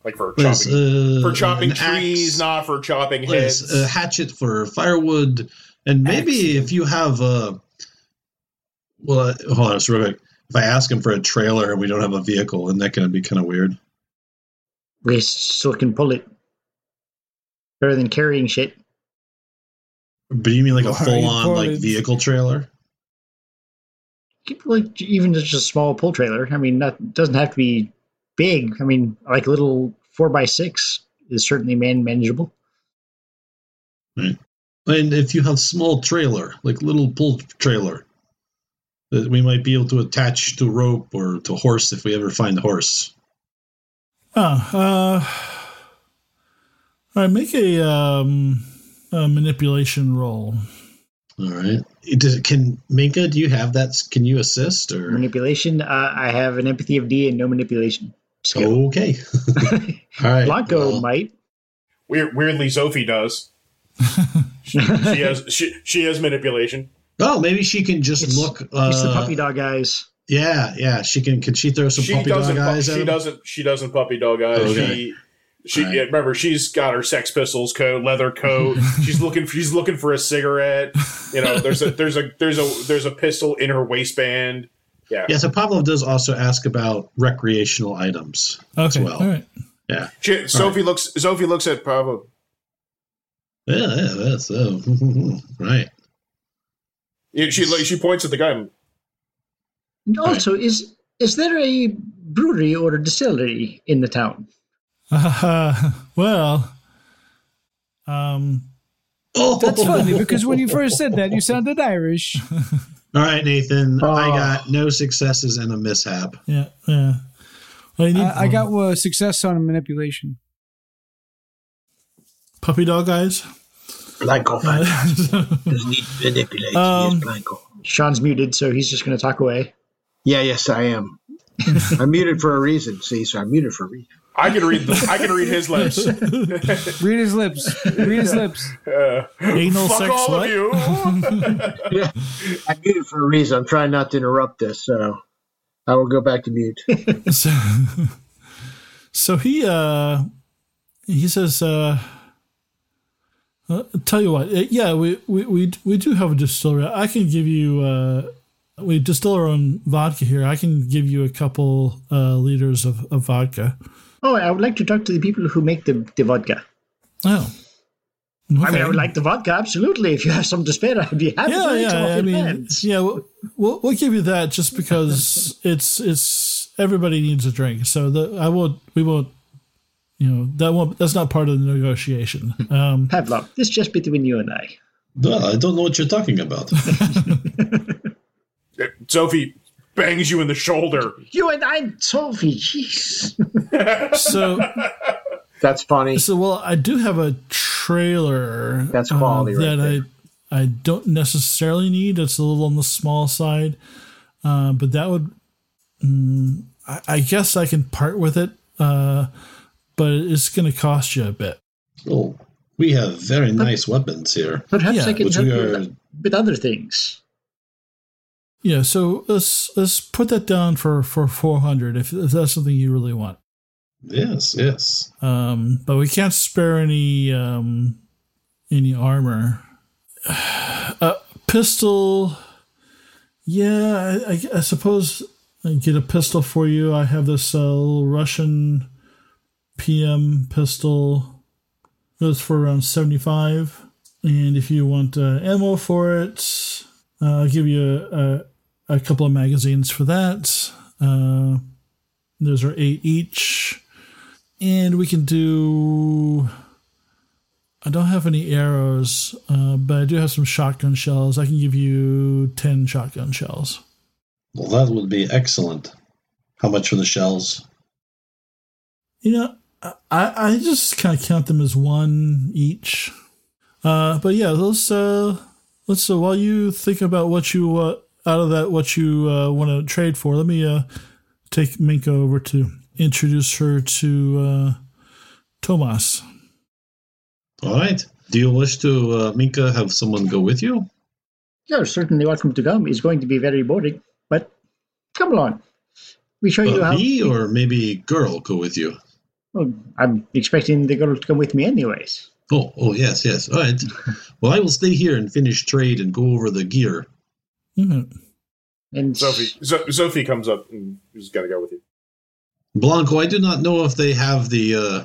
like for chopping uh, for chopping trees, axe, not for chopping heads. a hatchet for firewood, and maybe if you have a. Well, uh, hold on, so real quick. If I ask him for a trailer and we don't have a vehicle, isn't that going to be kind of weird? we still can pull it better than carrying shit. But you mean like a full on like vehicle trailer? Like even just a small pull trailer. I mean, not doesn't have to be big. I mean, like a little four by six is certainly man manageable. And if you have small trailer, like little pull trailer, that we might be able to attach to rope or to horse if we ever find a horse. Oh, uh, all right. Make a um a manipulation roll. All right. It does, can Minka? Do you have that? Can you assist or? Manipulation. Uh, I have an empathy of D and no manipulation skill. Okay. All right. Blanco well, might. Weird, weirdly, Sophie does. she, she has she, she has manipulation. Oh, maybe she can just It's- look. Uh, It's the puppy dog eyes. Yeah, yeah. She can. Can she throw some She puppy dog pu- eyes at she him? doesn't. She doesn't puppy dog eyes. Okay. She. She Right. yeah, remember she's got her Sex Pistols coat, leather coat. she's looking. She's looking for a cigarette. You know, there's a there's a there's a there's a pistol in her waistband. Yeah, Yeah. So Pavlov does also ask about recreational items as well. all right. Yeah. She, Sophie looks. Sophie looks at Pavlov. Yeah. Yeah. That's uh, right. Yeah, She like she points at the guy. And also, is is there a brewery or a distillery in the town? Uh, well, um, Oh, That's funny because when you first said that, you sounded Irish. All right, Nathan. I Oh. got no successes and a mishap. yeah, yeah. Well, need I, I got uh, success on manipulation. puppy dog eyes. Blanco Fantasma does need manipulation. Um, yes, Blanco. Sean's muted, so he's just going to talk away. Yeah, yes, I am. I'm muted for a reason. See, so I'm muted for a reason. I can read the. I can read his lips. Read his lips. Read his lips. Uh, Anal fuck sex all what? of you. I'm muted for a reason. I'm trying not to interrupt this, so I will go back to mute. so, so he uh he says uh, uh tell you what uh, yeah we, we we we do have a distillery. I can give you uh we distill our own vodka here. I can give you a couple uh liters of, of vodka. Oh, I would like to talk to the people who make the, the vodka. oh. I mean, I would like the vodka, absolutely. If you have some to spare, I'd be happy yeah to. Yeah off i mean hands. yeah we'll, we'll we'll give you that just because it's it's everybody needs a drink. So the i won't we won't you know that won't that's not part of the negotiation um Pavlov, this is just between you and I. Well, I don't know what you're talking about. Sophie bangs you in the shoulder. You and I, Sophie, jeez. so That's funny. So, well, I do have a trailer. That's uh, quality right that there. I I don't necessarily need. It's a little on the small side, uh, but that would. Mm, I, I guess I can part with it, uh, but it's going to cost you a bit. Oh, we have very nice weapons here. Perhaps Yeah, I can which help we you are- with, with other things. Yeah, so let's let's put that down for for four hundred if, if that's something you really want. Yes, yes. Um, but we can't spare any um, any armor. A pistol, yeah, I, I, I suppose I get a pistol for you. I have this uh, little Russian PM pistol. Goes for around seventy five, and if you want uh, ammo for it, uh, I'll give you a, a, a couple of magazines for that. Uh, those are eight each. And we can do. I don't have any arrows, uh, but I do have some shotgun shells. I can give you 10 shotgun shells. Well, that would be excellent. How much for the shells? You know, I, I just kind of count them as one each. Uh, but yeah, let's, uh, let's, uh, while you think about what you, uh, out of that, what you uh, want to trade for, let me uh, take Minka over to introduce her to uh, Tomas. All right. Do you wish to, uh, Minka, have someone go with you? You're certainly welcome to come. It's going to be very boring, but come along. We show you Uh, how. me or maybe girl go with you? Well, I'm expecting the girl to come with me, anyways. Oh, oh, yes, yes. All right. well, I will stay here and finish trade and go over the gear. Mhm. And Sophie, Zo- Sophie comes up and she's got to go with you. Blanco, I do not know if they have the. Uh,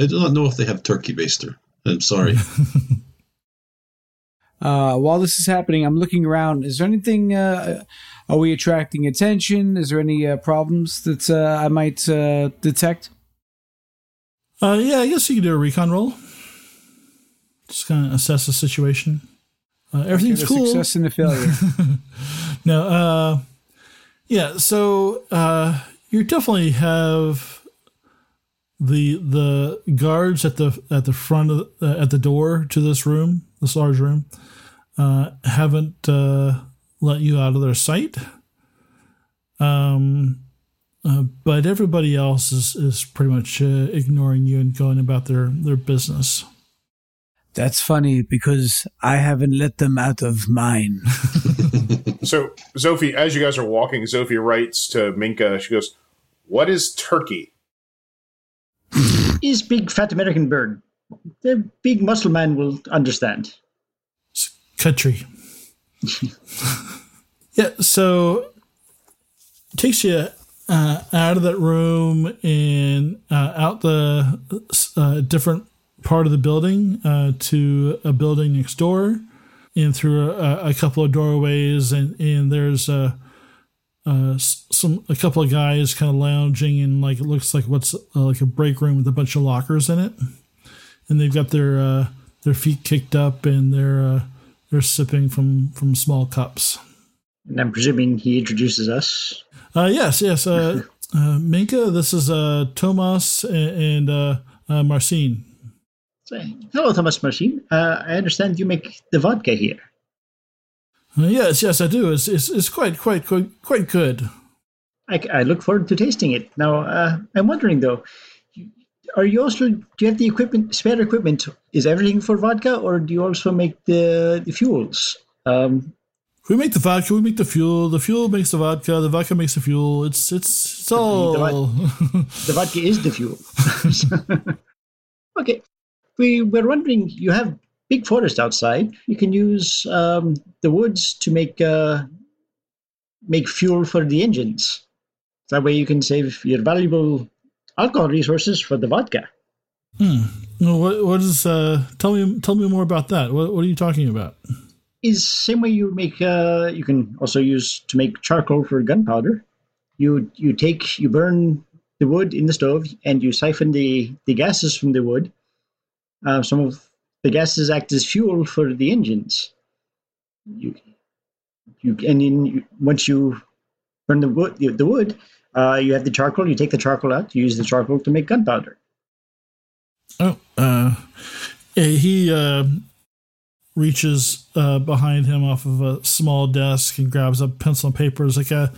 I do not know if they have turkey baster. I'm sorry. Uh, while this is happening, I'm looking around. Is there anything? Uh, are we attracting attention? Is there any uh, problems that uh, I might uh, detect? Uh, yeah, I guess you can do a recon roll. Just kind of assess the situation. Uh, everything's a cool. Success and the failure. No, uh, yeah. So uh, you definitely have the the guards at the at the front of the, uh, at the door to this room, this large room, uh, haven't uh, let you out of their sight. Um, uh, but everybody else is is pretty much uh, ignoring you and going about their their business. That's funny because I haven't let them out of mine. So, Sophie, as you guys are walking, Sophie writes to Minka. She goes, "What is turkey?" is big fat American bird. The big muscle man will understand. country. yeah, so takes you uh, out of that room and uh, out the uh, different part of the building uh, to a building next door, and through a, a couple of doorways, and and there's a. Uh, some a couple of guys kind of lounging and like it looks like what's uh, like a break room with a bunch of lockers in it, and they've got their their feet kicked up and they're they're sipping from from small cups. And I'm presuming he introduces us. Uh, yes, yes. Uh, uh, Minka, this is uh, Tomas and, and uh, uh, Marcin. Hello, Tomas Marcin. Uh, I understand you make the vodka here. Uh, yes, yes, I do. It's, it's it's quite quite quite quite good. I, I look forward to tasting it. Now, uh, I'm wondering though, are you also do you have the equipment, spare equipment? Is everything for vodka, or do you also make the, the fuels? Um, We make the vodka. We make the fuel. The fuel makes the vodka. The vodka makes the fuel. It's it's it's all. the vodka is the fuel. okay, we were wondering. You have big forest outside. You can use um, the woods to make uh, make fuel for the engines. That way, you can save your valuable alcohol resources for the vodka. No, what what is? Uh, tell me tell me more about that. What what are you talking about? Is same way you make. Uh, you can also use to make charcoal for gunpowder. You you take you burn the wood in the stove and you siphon the the gases from the wood. Uh, some of the gases act as fuel for the engines. You you and then once you burn the wood the wood, uh, you have the charcoal. You take the charcoal out. You use the charcoal to make gunpowder. Oh, uh, he uh, reaches uh, behind him off of a small desk and grabs a pencil and paper. Is like, uh,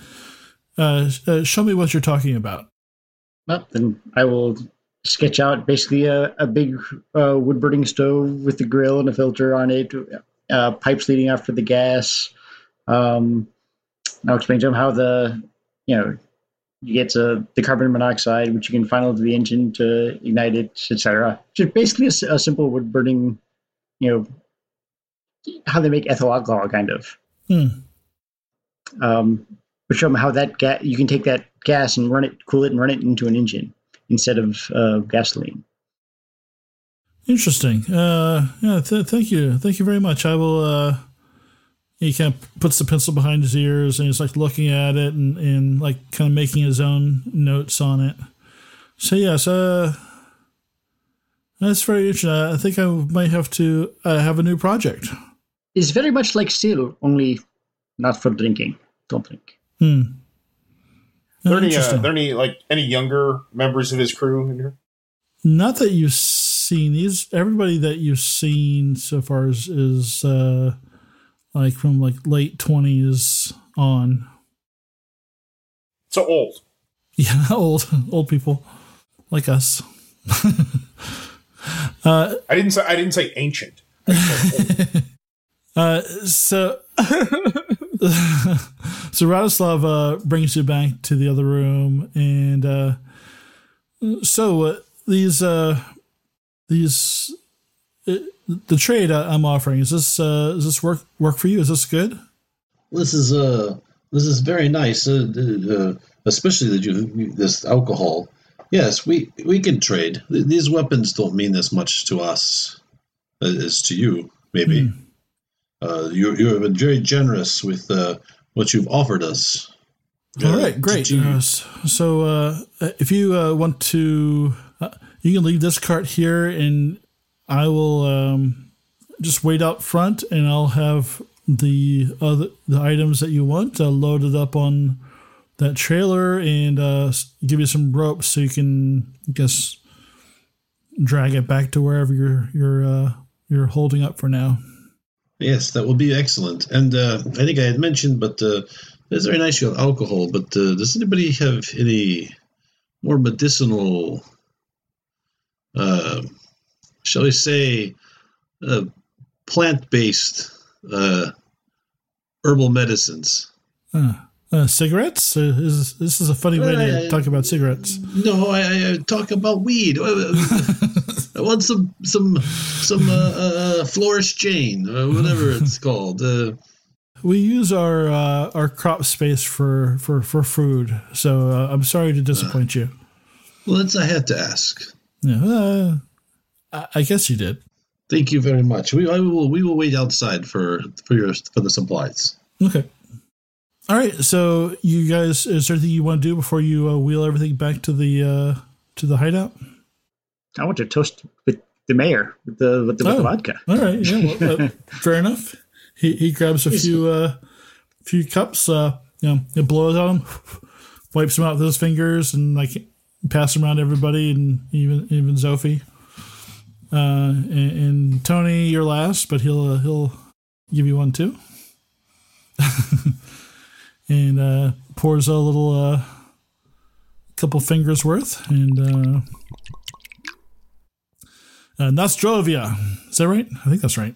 uh, uh, "Show me what you're talking about." Well, then I will sketch out basically a, a big uh, wood burning stove with a grill and a filter on it, uh, pipes leading out for the gas. Um, I'll explain to him how the, you know, you get to the carbon monoxide, which you can funnel to the engine to ignite it, etc. Just basically a simple wood burning, you know, how they make ethyl alcohol, kind of. Hmm. Um, but show them how that gas you can take that gas and run it, cool it, and run it into an engine instead of uh, gasoline. Interesting. Uh, yeah, th- thank you, thank you very much. I will. Uh, he kind of puts the pencil behind his ears and he's like looking at it and, and like kind of making his own notes on it. So yes, uh, that's very interesting. I think I might have to uh, have a new project. It's very much like still, only not for drinking. Don't drink. Hmm. Are there any, uh, Interesting. there any like any younger members of his crew in here? Not that you've seen these. Everybody that you've seen so far is, is uh, like from like late twenties on. So old. Yeah, old old people like us. uh, I didn't say I didn't say ancient. uh, so so Radoslav uh, brings you back to the other room, and uh, so uh, these uh, these uh, the trade I'm offering is this uh, does this work work for you? Is this good? This is uh this is very nice, uh, uh, especially that you this alcohol. Yes, we we can trade. These weapons don't mean as much to us as as to you, maybe. Uh, you you have been very generous with uh, what you've offered us. All right, great. you- Uh, so, uh, if you uh, want to, uh, you can leave this cart here, and I will um, just wait out front, and I'll have the other the items that you want uh, loaded up on that trailer, and uh, give you some rope so you can, I guess, drag it back to wherever you're you're uh, you're holding up for now. Yes, that will be excellent. And uh, I think I had mentioned, but uh, it's very nice you have alcohol. But uh, does anybody have any more medicinal, uh, shall we say, uh, plant-based uh, herbal medicines? Uh, uh, cigarettes? Uh, is, this is a funny way to talk about cigarettes. No, I I talk about weed. I want some some some uh, uh, Flourish Jane, uh, whatever it's called. Uh, We use our uh, our crop space for for for food, so uh, I'm sorry to disappoint you. well, that's I had to ask. Yeah, I, I guess you did. Thank you very much. We I will we will wait outside for for your for the supplies. Okay. All right. So you guys, is there anything you want to do before you uh, wheel everything back to the uh, to the hideout? I want to toast with the mayor with the with the, with the Oh. vodka. All right. Yeah. Well, uh, fair enough. He he grabs a few uh, few cups. Uh, you know, he blows on them, wipes them out with his fingers, and like pass them around to everybody, and even even Zofie. Uh, and, and Tony, you're last, but he'll uh, he'll give you one too. and uh, pours a little uh, couple fingers worth, and uh, Nostrovia. Is that right? I think that's right.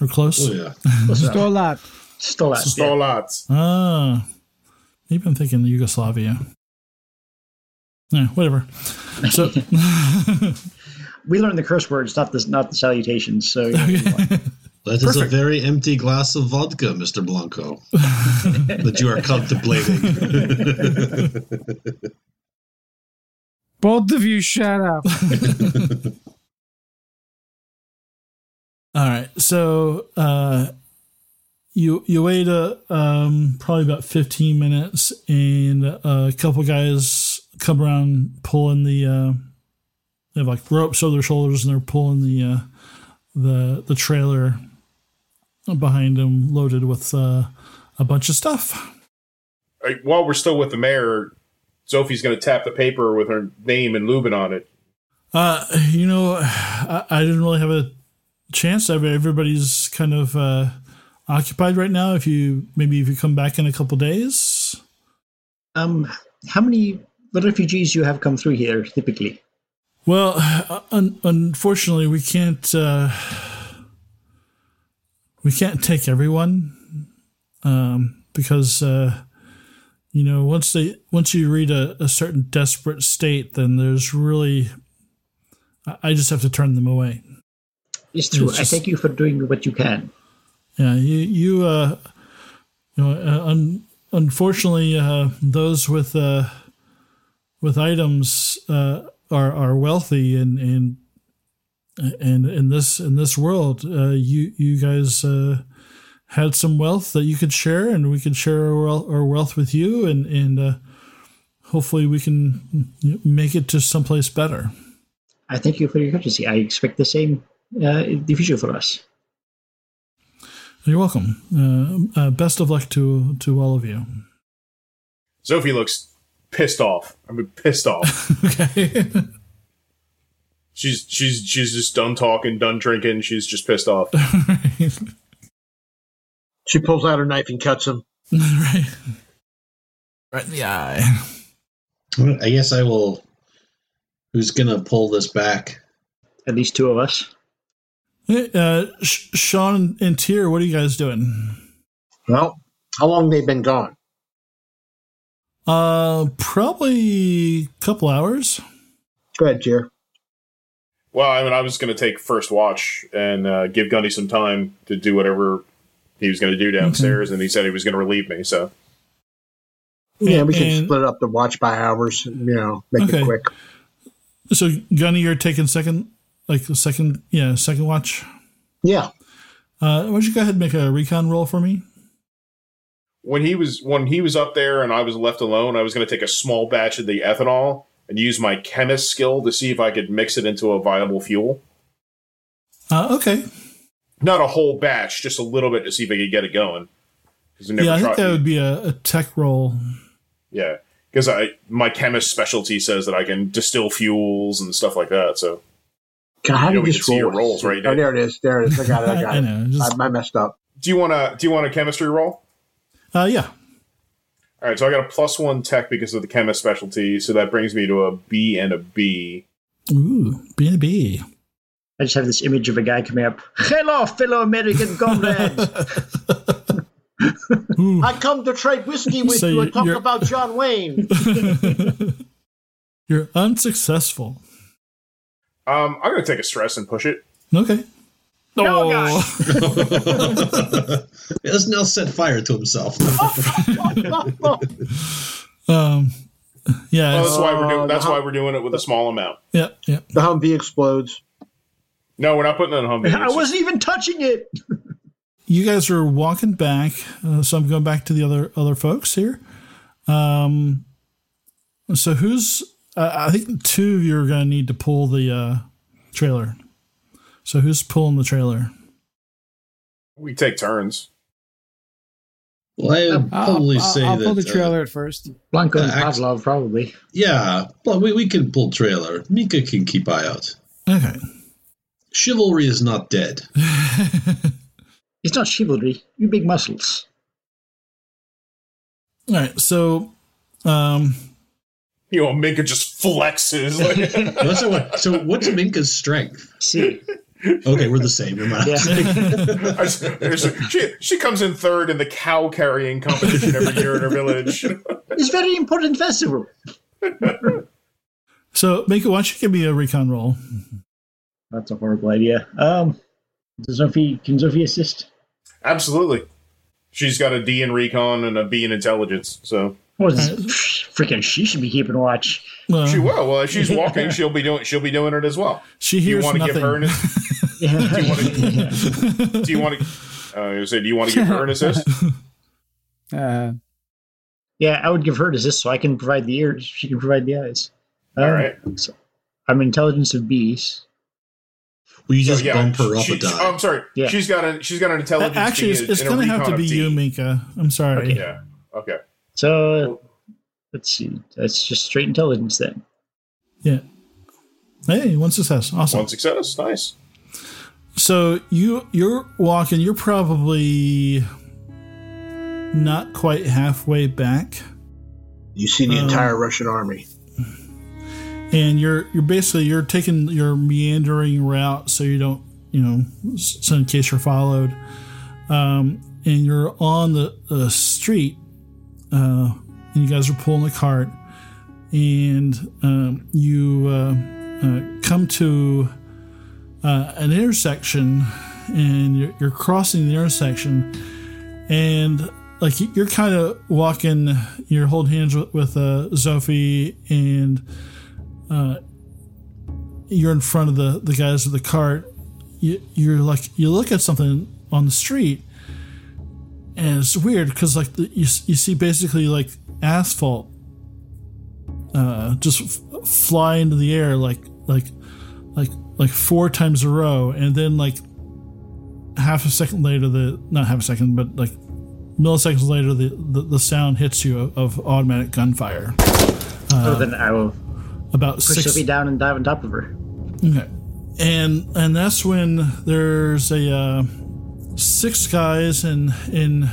Or close. Oh yeah. Sto lat. Still out. Stall lots. Ah, maybe I'm thinking Yugoslavia. Yeah, whatever. So, We learned the curse words, not the not the salutations. So you know, That is a very empty glass of vodka, Mister Blanco, that you are contemplating. Both of you shut up. All right. So, uh, you you wait a um, probably about 15 minutes, and uh, a couple guys come around pulling the. Uh, they have like ropes over their shoulders, and they're pulling the uh, the the trailer behind them, loaded with uh, a bunch of stuff. Like, while we're still with the mayor, Sophie's going to tap the paper with her name and Lubin on it. Uh, you know, I, I didn't really have a chance. Everybody's kind of uh, occupied right now. If you maybe if you come back in a couple days, Um, how many refugees you have come through here typically? Well, un- unfortunately, we can't. Uh, we can't take everyone um, because uh, you know once they once you read a, a certain desperate state, then there's really. I- I just have to turn them away. It's true. It's just- I thank you for doing what you can. Yeah, you you uh, you know, uh, un- unfortunately, uh, those with uh, with items uh, are are wealthy, and and and in this in this world, uh, you you guys uh, had some wealth that you could share, and we could share our wealth, our wealth with you, and and uh, hopefully we can make it to someplace better. I thank you for your courtesy. I expect the same uh, in the future for us. You're welcome. Uh, uh, best of luck to to all of you. Sophie looks pissed off. I mean, pissed off. Okay. she's she's she's just done talking, done drinking. She's just pissed off. She pulls out her knife and cuts him. right. Right in the eye. I guess I will. Who's gonna pull this back? At least two of us. Hey, Uh, Sh- Sean and Tier, what are you guys doing? Well, how long they've been gone? Uh, probably a couple hours. Go ahead, Jer. Well, I mean, I was going to take first watch and uh, give Gunny some time to do whatever he was going to do downstairs, and he said he was going to relieve me. So Yeah, we can And- split up the watch by hours. You know, make Okay. it quick. So, Gunny, you're taking second, like the second, yeah, second watch. Yeah. Uh, why don't you go ahead and make a recon roll for me? when he was when he was up there and I was left alone, I was going to take a small batch of the ethanol and use my chemist skill to see if I could mix it into a viable fuel. Uh, okay. Not a whole batch, just a little bit to see if I could get it going. I Yeah, I think tried- that would be a, a tech roll. Yeah, because I my chemist specialty says that I can distill fuels and stuff like that. So God, how You do know, you can just see your roll? rolls right Oh, there. there it is. There it is. I got it. I got I it. know. Just, I, I messed up. do you want to do you want a chemistry roll? uh, yeah. All right, so I got a plus one tech because of the chemist specialty, so that brings me to a B and a B. Ooh, B and B. I just have this image of a guy coming up. Hello, fellow American comrades. I come to trade whiskey with So you and talk about John Wayne. You're unsuccessful. Um, I'm going to take a stress and push it. Okay. No, oh, Let's now set fire to himself. Um, yeah, Well, it's- that's why we're Uh, doing. That's the- why we're doing it with a small amount. yeah, yeah. the Humvee explodes. No, we're not putting it in Humvee. I It's wasn't even touching it. You guys are walking back, uh, so I'm going back to the other other folks here. Um, so who's? Uh, I think two of you are going to need to pull the uh, trailer. So who's pulling the trailer? we take turns. well, I would I'll, probably I'll- say I'll that. pull the uh, trailer at first. Blanco and Uh, Pavlov, probably. yeah, well, we, we can pull trailer. Minka can keep eye out. Okay. Chivalry is not dead. It's not chivalry. You big muscles. All right. So, um, You know, Minka just flexes. Like, so, what, so what's Minka's strength? See, Okay, we're the same. Never mind. yeah. I just- there's- she, she comes in third in the cow carrying competition every year in her village. it's a very important festival. so make it. Why don't you give me a recon roll? That's a horrible idea. Um, does Sophie, can Sophie assist? Absolutely. She's got a D in recon and a B in intelligence. So Well, freaking, she should be keeping watch. Well, she will. Well, if she's walking, she'll be doing. She'll be doing it as well. she hears Do you hears want to nothing. give her an? Yeah. Do you want to? Uh, say, do you want to give her an assist? Uh, yeah, I would give her an assist so I can provide the ears. She can provide the eyes. All Um, right. So I'm intelligence of bees. We So, just yeah, bump her up she- a die. oh, I'm sorry. Yeah. She's got a. She's got an intelligence. Actually, it's, it's going to have to be you, Minka. I'm sorry. Yeah. Okay. So let's see. That's just straight intelligence then. Yeah. Hey, one success. Awesome. One success. Nice. So you you're walking. You're probably not quite halfway back, You see the Um, entire Russian army. and you're you're basically you're taking your meandering route so you don't you know so in case you're followed. Um, and you're on the, the street, uh, and you guys are pulling the cart, and um, you uh, uh, come to uh, an intersection, and you're, you're crossing the intersection, and like you- you're kind of walking, you're holding hands with, with uh, and uh, you're in front of the the guys with the cart. You, you're like you look at something on the street, and it's weird because like the, you you see basically like asphalt uh, just f- fly into the air like like like like four times a row, and then like half a second later, the not half a second, but like milliseconds later, the the, the sound hits you of, of automatic gunfire. so then I will About push six. Sophie down and dive on top of her. Okay. And and that's when there's a uh, six guys in in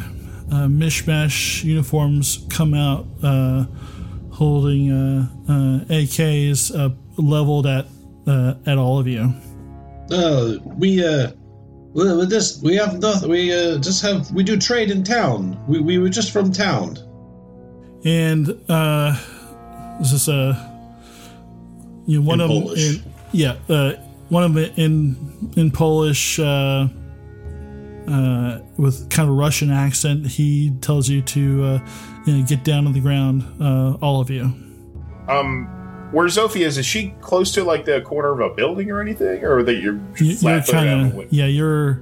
uh, mishmash uniforms come out uh, holding uh, uh, AKs uh, leveled at uh, at all of you. Uh, we uh, we, we just we have nothing. We uh, just have we do trade in town. We we were just from town. And uh, this is a you know, one In of them in yeah uh, one of them in in Polish. Uh, uh, with kind of a Russian accent, he tells you to uh, you know, get down on the ground, uh, all of you. Um, where Sophie is, is she close to like the corner of a building or anything, or that you're You, footed kind of yeah. You're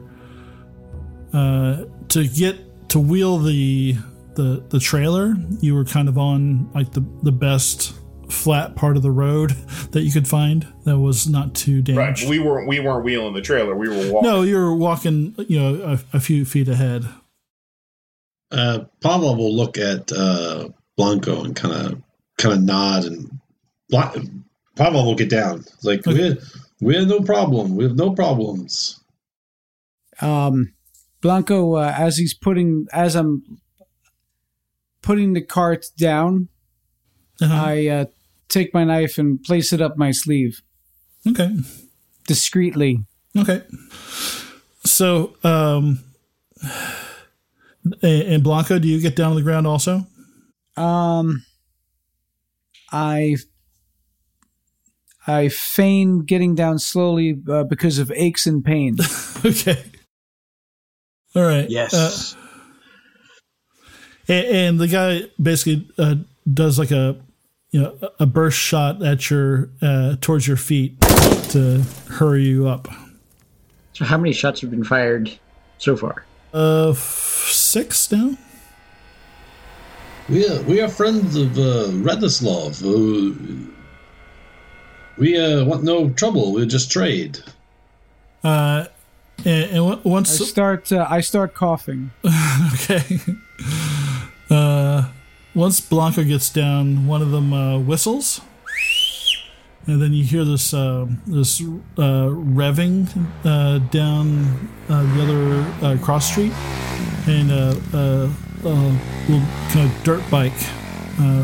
uh, to get to wheel the the the trailer. You were kind of on like the the best flat part of the road that you could find that was not too Right, we weren't we weren't wheeling the trailer. We were walking. no, you were walking, you know, a, a few feet ahead. Uh, Pavel will look at uh, Blanco and kind of kind of nod, and Bla- Pavel will get down. Like Okay. we we have no problem. We have no problems. Um, Blanco, uh, as he's putting, as I'm putting the cart down, Uh-huh. I uh, take my knife and place it up my sleeve okay. discreetly. Okay. So, um, and and Blanco, do you get down on the ground also? Um, I I feign getting down slowly uh, because of aches and pains. okay. All right. Yes. Uh, and, and the guy basically uh, does like a you know a burst shot at your uh, towards your feet to hurry you up. So how many shots have been fired so far? Uh, f- six now. We are we are friends of uh, Radislav. Uh, we uh, want no trouble. We just trade. Uh, and, and on- I once start uh, I start coughing. Okay. Uh, once Blanco gets down, one of them uh, whistles, and then you hear this uh, this uh, revving uh, down uh, the other uh, cross street, and uh, uh, uh, little kind of dirt bike uh,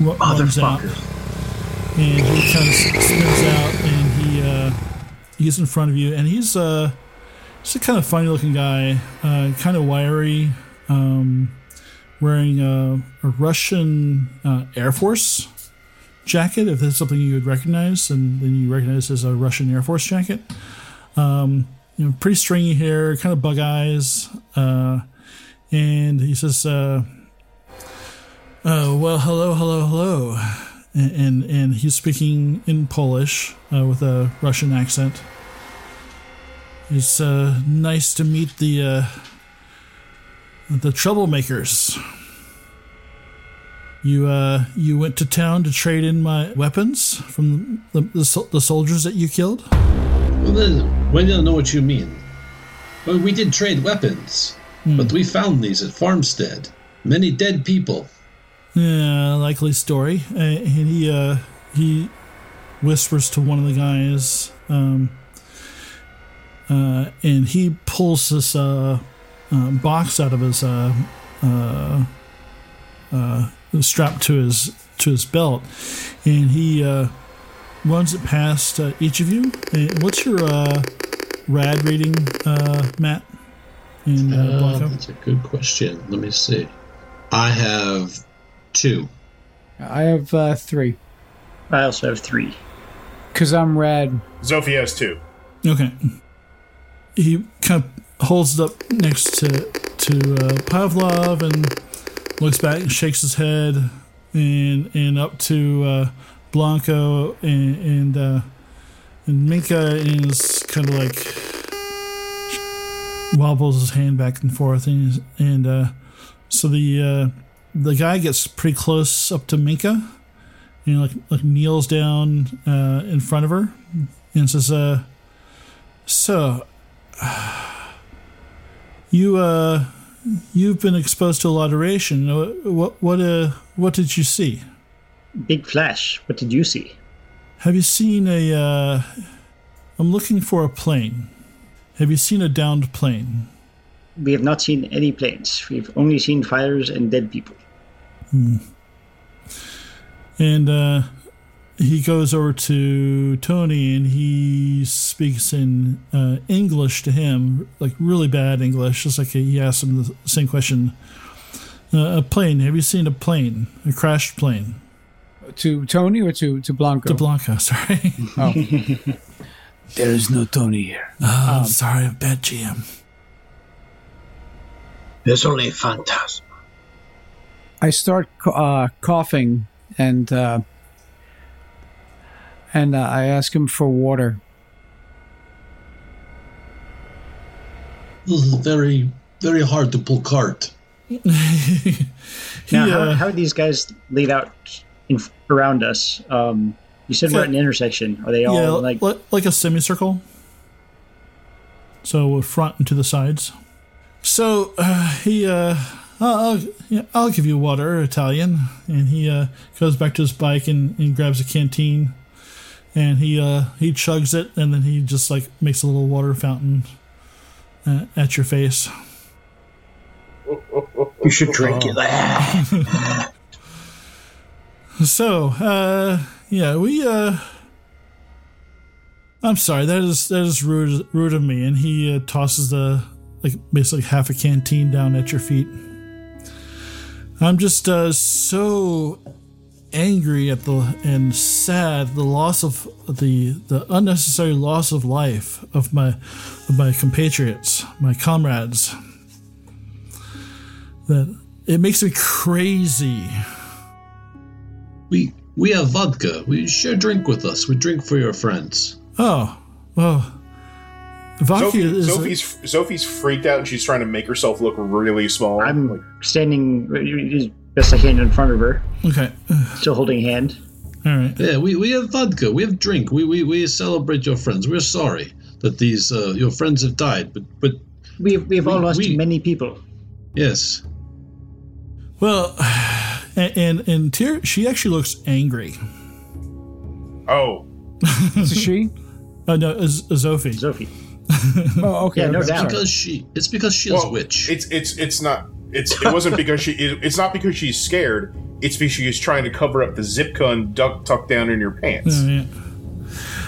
ru- runs out, and he kind of spins out, and he uh, he's in front of you, and he's uh, he's a kind of funny looking guy, uh, kind of wiry. Um, wearing a, a Russian uh, Air Force jacket. If that's something you would recognize, and then you recognize as a Russian Air Force jacket. Um, you know, pretty stringy hair, kind of bug eyes, uh, and he says, uh, uh, "Well, hello, hello, hello," and and, and he's speaking in Polish uh, with a Russian accent. It's uh, nice to meet the. The troublemakers. You uh, you went to town to trade in my weapons from the, the, the soldiers that you killed. Well, then, we don't know what you mean. Well, we did trade weapons, but we found these at Farmstead. Many dead people. Yeah, likely story. And he uh, he whispers to one of the guys, um, uh, and he pulls this uh, uh, box out of his uh, uh, uh, strapped to his to his belt, and he uh, runs it past uh, each of you. And what's your uh, rad rating, uh, Matt? And uh, Uh, Blanco? that's a good question. Let me see. I have two. I have uh, three I also have three. because I'm rad. Zofia has two. Okay. He kind of holds it up next to to uh, Pavlov and looks back and shakes his head, and and up to uh, Blanco and and, uh, and Minka is kind of like wobbles his hand back and forth and and uh, so the uh, the guy gets pretty close up to Minka and like like kneels down uh, in front of her and says, uh, "So, you uh, you've been exposed to a lot of radiation. What what what uh what did you see? Big flash. What did you see? Have you seen a? Uh, I'm looking for a plane. Have you seen a downed plane? We have not seen any planes. We've only seen fires and dead people. Hmm. And uh, he goes over to Tony and he speaks in uh, English to him, like really bad English, just like he asks him the same question. Uh, a plane. Have you seen a plane? A crashed plane? To Tony or to to Blanco? To Blanco, sorry. There is no Tony here. Oh, I'm sorry, bad GM. There's only a phantasm. I start uh, coughing and uh, and uh, I ask him for water. This is very, very hard to pull cart. He, Now, how, uh, how are these guys laid out in, around us? Um, you said we're at an intersection. Are they all yeah, like? like, like a semicircle. So front and to the sides. So uh, he, uh, I'll, I'll, yeah, I'll give you water, Italian, and he uh, goes back to his bike and, and grabs a canteen, and he uh, he chugs it, and then he just like makes a little water fountain uh, at your face. You should drink it. So, uh, yeah, we, uh, I'm sorry, that is, that is rude, rude of me. And he uh, tosses the, like, basically half a canteen down at your feet. I'm just, uh, so angry at the, and sad at the loss of the, the unnecessary loss of life of my, of my compatriots, my comrades. That it makes me crazy. We we have vodka. We share drink with us. We drink for your friends. Oh, well, vodka Zofie, is Zofie's Zofie's freaked out and she's trying to make herself look really small. I'm Like, standing as best I can in front of her, okay. still holding hand. All right. Yeah, we, we have vodka. We have drink. We, we we celebrate your friends. We're sorry that these uh, your friends have died, but but We've we've all lost we- many people. yes, Well, and and, and Tyr, she actually looks angry. oh, It's a she. Uh, no, Az- Azofi. Zofie. Oh, okay. Yeah, no okay, doubt. because she it's because she is well, a witch. it's it's it's not. It's it wasn't because she. It, it's not because she's scared. It's because she's trying to cover up the zip gun duck tucked down in your pants. Oh, yeah.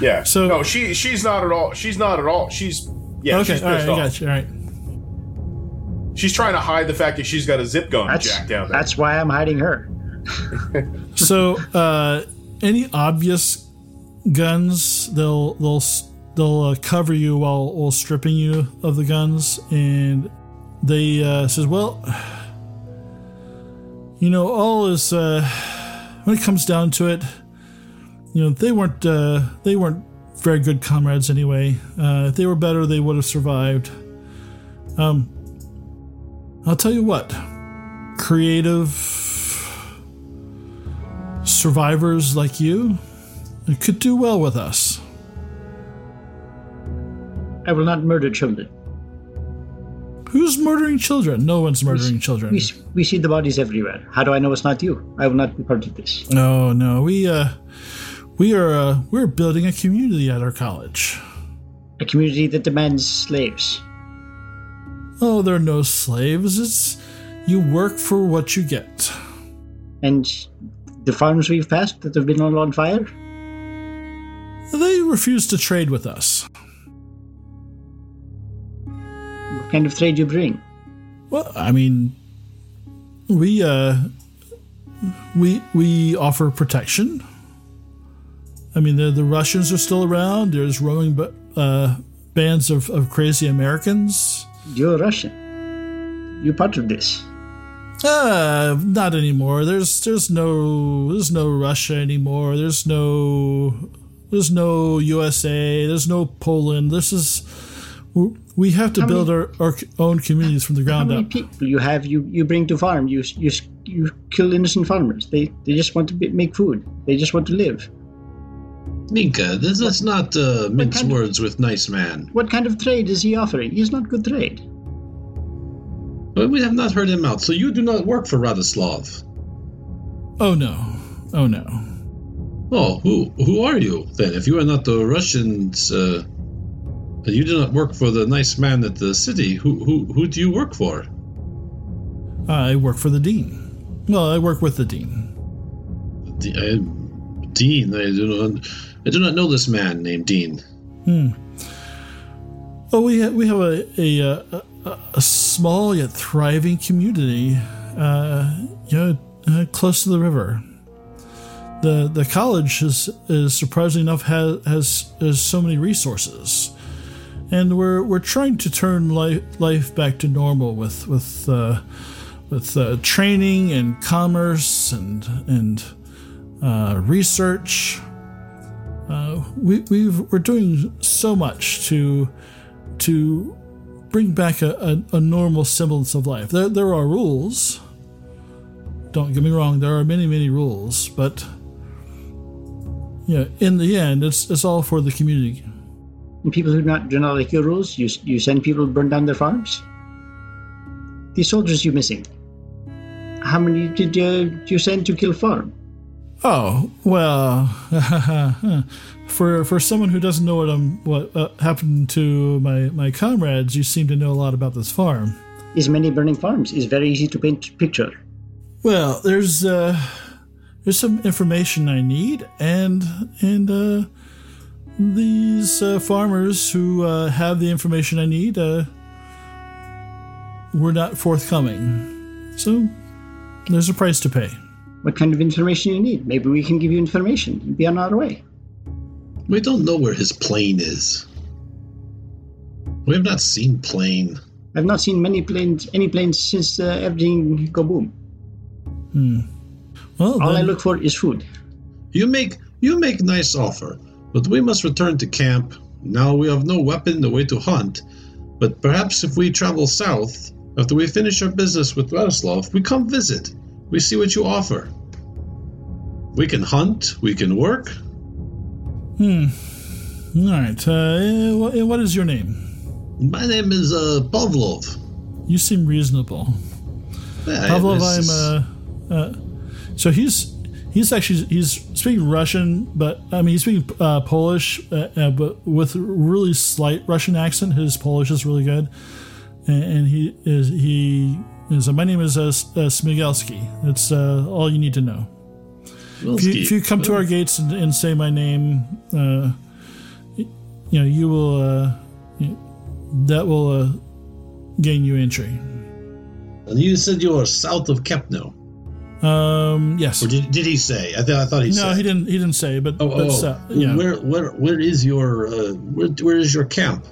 Yeah. So- no, she she's not at all. She's not at all. She's yeah. okay. she's All right. pissed I off. got you. All right. She's trying to hide the fact that she's got a zip gun That's jacked down there. that's why I'm hiding her. So, uh, any obvious guns, they'll they'll they'll uh, cover you while while stripping you of the guns, and they uh, says, well, you know, all is uh, when it comes down to it, you know, they weren't uh, they weren't very good comrades anyway. Uh, if they were better, they would have survived. Um, I'll tell you what, creative survivors like you could do well with us. I will not murder children. Who's murdering children? No one's murdering children. We, we see the bodies everywhere. How do I know it's not you? I will not be part of this. No, no, we uh, We are uh, we're building a community at our college. A community that demands slaves. Oh, there are no slaves. It's you work for what you get. And the farms we've passed that have been all on fire? They refuse to trade with us. Kind of trade you bring? Well, I mean, we uh, we we offer protection. I mean, the the Russians are still around. There's roaming uh, bands of, of crazy Americans. You're Russian. You're part of this. Uh, not anymore. There's there's no there's no Russia anymore. There's no there's no USA. There's no Poland. This is we have to How build many- our, our own communities from the ground How ground many up. people you have? You you bring to farm. You you you kill innocent farmers. They they just want to be, make food. They just want to live. Minka, this, let's not uh, mince kind of- words with nice man. What kind of trade is he offering? He's not good trade. But we have not heard him out. So you do not work for Radislov. Oh no, oh no. Oh, who who are you then? If you are not the Russians, uh, and you do not work for the nice man at the city, who who who do you work for? I work for the dean. Well, I work with the dean. The, uh, Dean. I do not. I do not know this man named Dean. Oh, we ha- we have a a, a a small yet thriving community, uh, you know, uh, close to the river. the The college is is surprisingly enough has has, has so many resources, and we're we're trying to turn life life back to normal with with uh, with uh, training and commerce and and uh, research. Uh, we we've, we're doing so much to to bring back a, a, a normal semblance of life. There, there are rules. Don't get me wrong, there are many, many rules, but yeah, in the end, it's it's all for the community. People who do not do not like your rules, you you send people to burn down their farms. These soldiers you missing. How many did you, you send to kill farm? Oh well, for for someone who doesn't know what um what uh, happened to my my comrades, you seem to know a lot about this farm. Is many burning farms is very easy to paint picture. Well, there's uh there's some information I need, and and uh, these uh, farmers who uh, have the information I need uh, were not forthcoming. So there's a price to pay. What kind of information you need? Maybe we can give you information. and Be on our way. We don't know where his plane is. We have not seen plane. I've not seen many planes, any planes since uh, everything go boom. Well, All I look for is food. You make you make nice offer, but we must return to camp. Now we have no weapon, no way to hunt. But perhaps if we travel south, after we finish our business with Radislov, we come visit. We see what you offer. We can hunt, we can work. Hmm. All right. Uh, what, what is your name? My name is uh, Pavlov. You seem reasonable. Yeah, Pavlov, I'm. is- Uh, uh, so he's he's actually he's speaking Russian, but I mean he's speaking uh, Polish, uh, uh, but with really slight Russian accent. His Polish is really good, and, and he is he is. Uh, my name is uh, uh, Smigelski. That's uh, all you need to know. If you, if you come to our gates and, and say my name, uh, you know you will. Uh, that will uh, gain you entry. And you said you are south of Kepno. Um, yes. Or did, did he say? I, th- I thought he said No, said. he didn't. He didn't say, but, Oh, but oh. uh, yeah. Where, where, where is your, uh, where, where is your camp?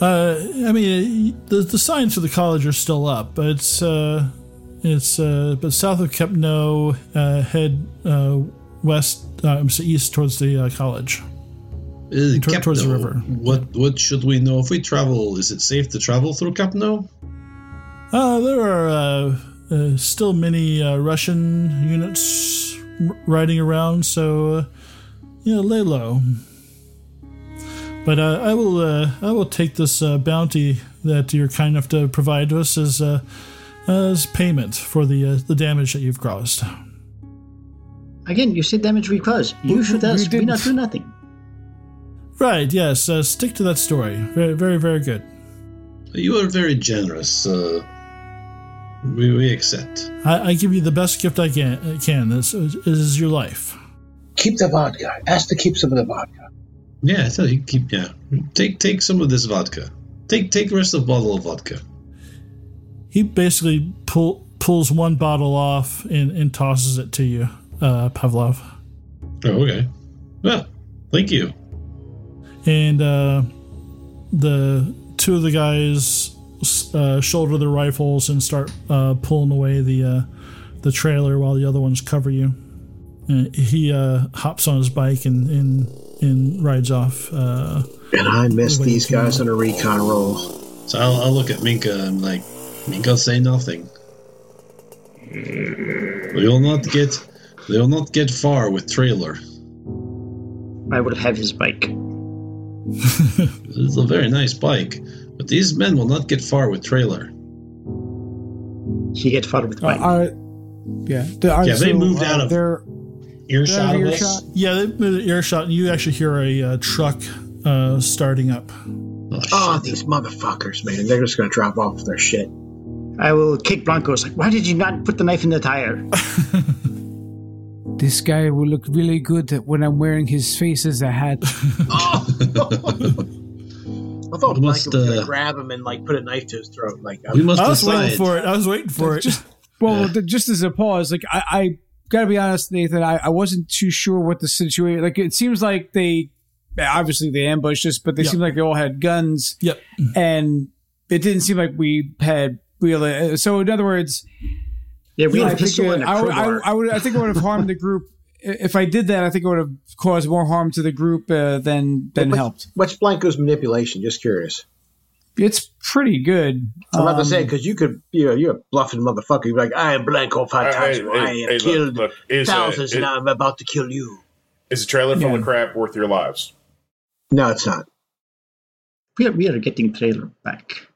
Uh, I mean, the the signs for the college are still up, but it's uh, it's uh, but south of Kepno, uh, head uh, west, uh, east towards the uh, college. Tor- towards the river. What, what should we know if we travel? Is it safe to travel through Kepno? Uh, there are uh, uh, still many uh, Russian units r- riding around, so uh, you know, lay low. But uh, I will uh, I will take this uh, bounty that you're kind enough to provide to us as uh, as payment for the uh, the damage that you've caused. Again, you say damage we caused. you We- shoot we us, we didn't- not do nothing. Right, yes. Uh, stick to that story. Very, very, very good. You are very generous. Uh, we, we accept. I, I give you the best gift I can. Can. This is, is your life. Keep the vodka. Ask to keep some of the vodka. Yeah, so you keep yeah. Take take some of this vodka. Take take the rest of the bottle of vodka. He basically pull, pulls one bottle off and, and tosses it to you, uh, Pavlov. Oh, okay. Well, thank you. And uh, the two of the guys uh, shoulder their rifles and start uh, pulling away the uh, the trailer while the other ones cover you. And he uh, hops on his bike and and, and rides off. Uh, And I miss these guys on a recon roll. So I'll, I'll look at Minka and like, Minka say nothing. We will not get, we will not get far with trailer. I will have his bike. It's a very nice bike, but these men will not get far with trailer. He get far with Uh, bike. are, yeah, the, are, Yeah, they moved uh, out of- They're, Earshot they're out of of earshot. yeah, they made an earshot, and you actually hear a uh, truck uh, starting up. Oh, Oh, these motherfuckers, man. They're just going to drop off their shit. I will kick Blanco's like, why did you not put the knife in the tire? This guy will look really good when I'm wearing his face as a hat. Oh. I thought We must, Blanket was going uh, to grab him and like put a knife to his throat. Like, we must I was decide. waiting for it. I was waiting for it. just well, th- just as a pause, like I, I gotta be honest, Nathan, I, I wasn't too sure what the situation. Like it seems like they obviously they ambushed us, but they Yeah. seemed like they all had guns, Yep. and it didn't seem like we had real. uh, So in other words, Yeah, we I have a think, pistol uh, and a I, would- crowbar. I, I would, I think I would have harmed the group. If I did that, I think it would have caused more harm to the group uh, than than what's, helped. What's Blanco's manipulation? Just curious. It's pretty good. I'm about to Um, say because you could, you know, you're a bluffing motherfucker. You're like, I am Blanco Hey, hey, Fantasma. I hey, have hey, killed look, is, uh, thousands, is- and I'm about to kill you. Is a trailer full Yeah. of crap worth your lives? No, it's not. we, are, we are getting trailer back.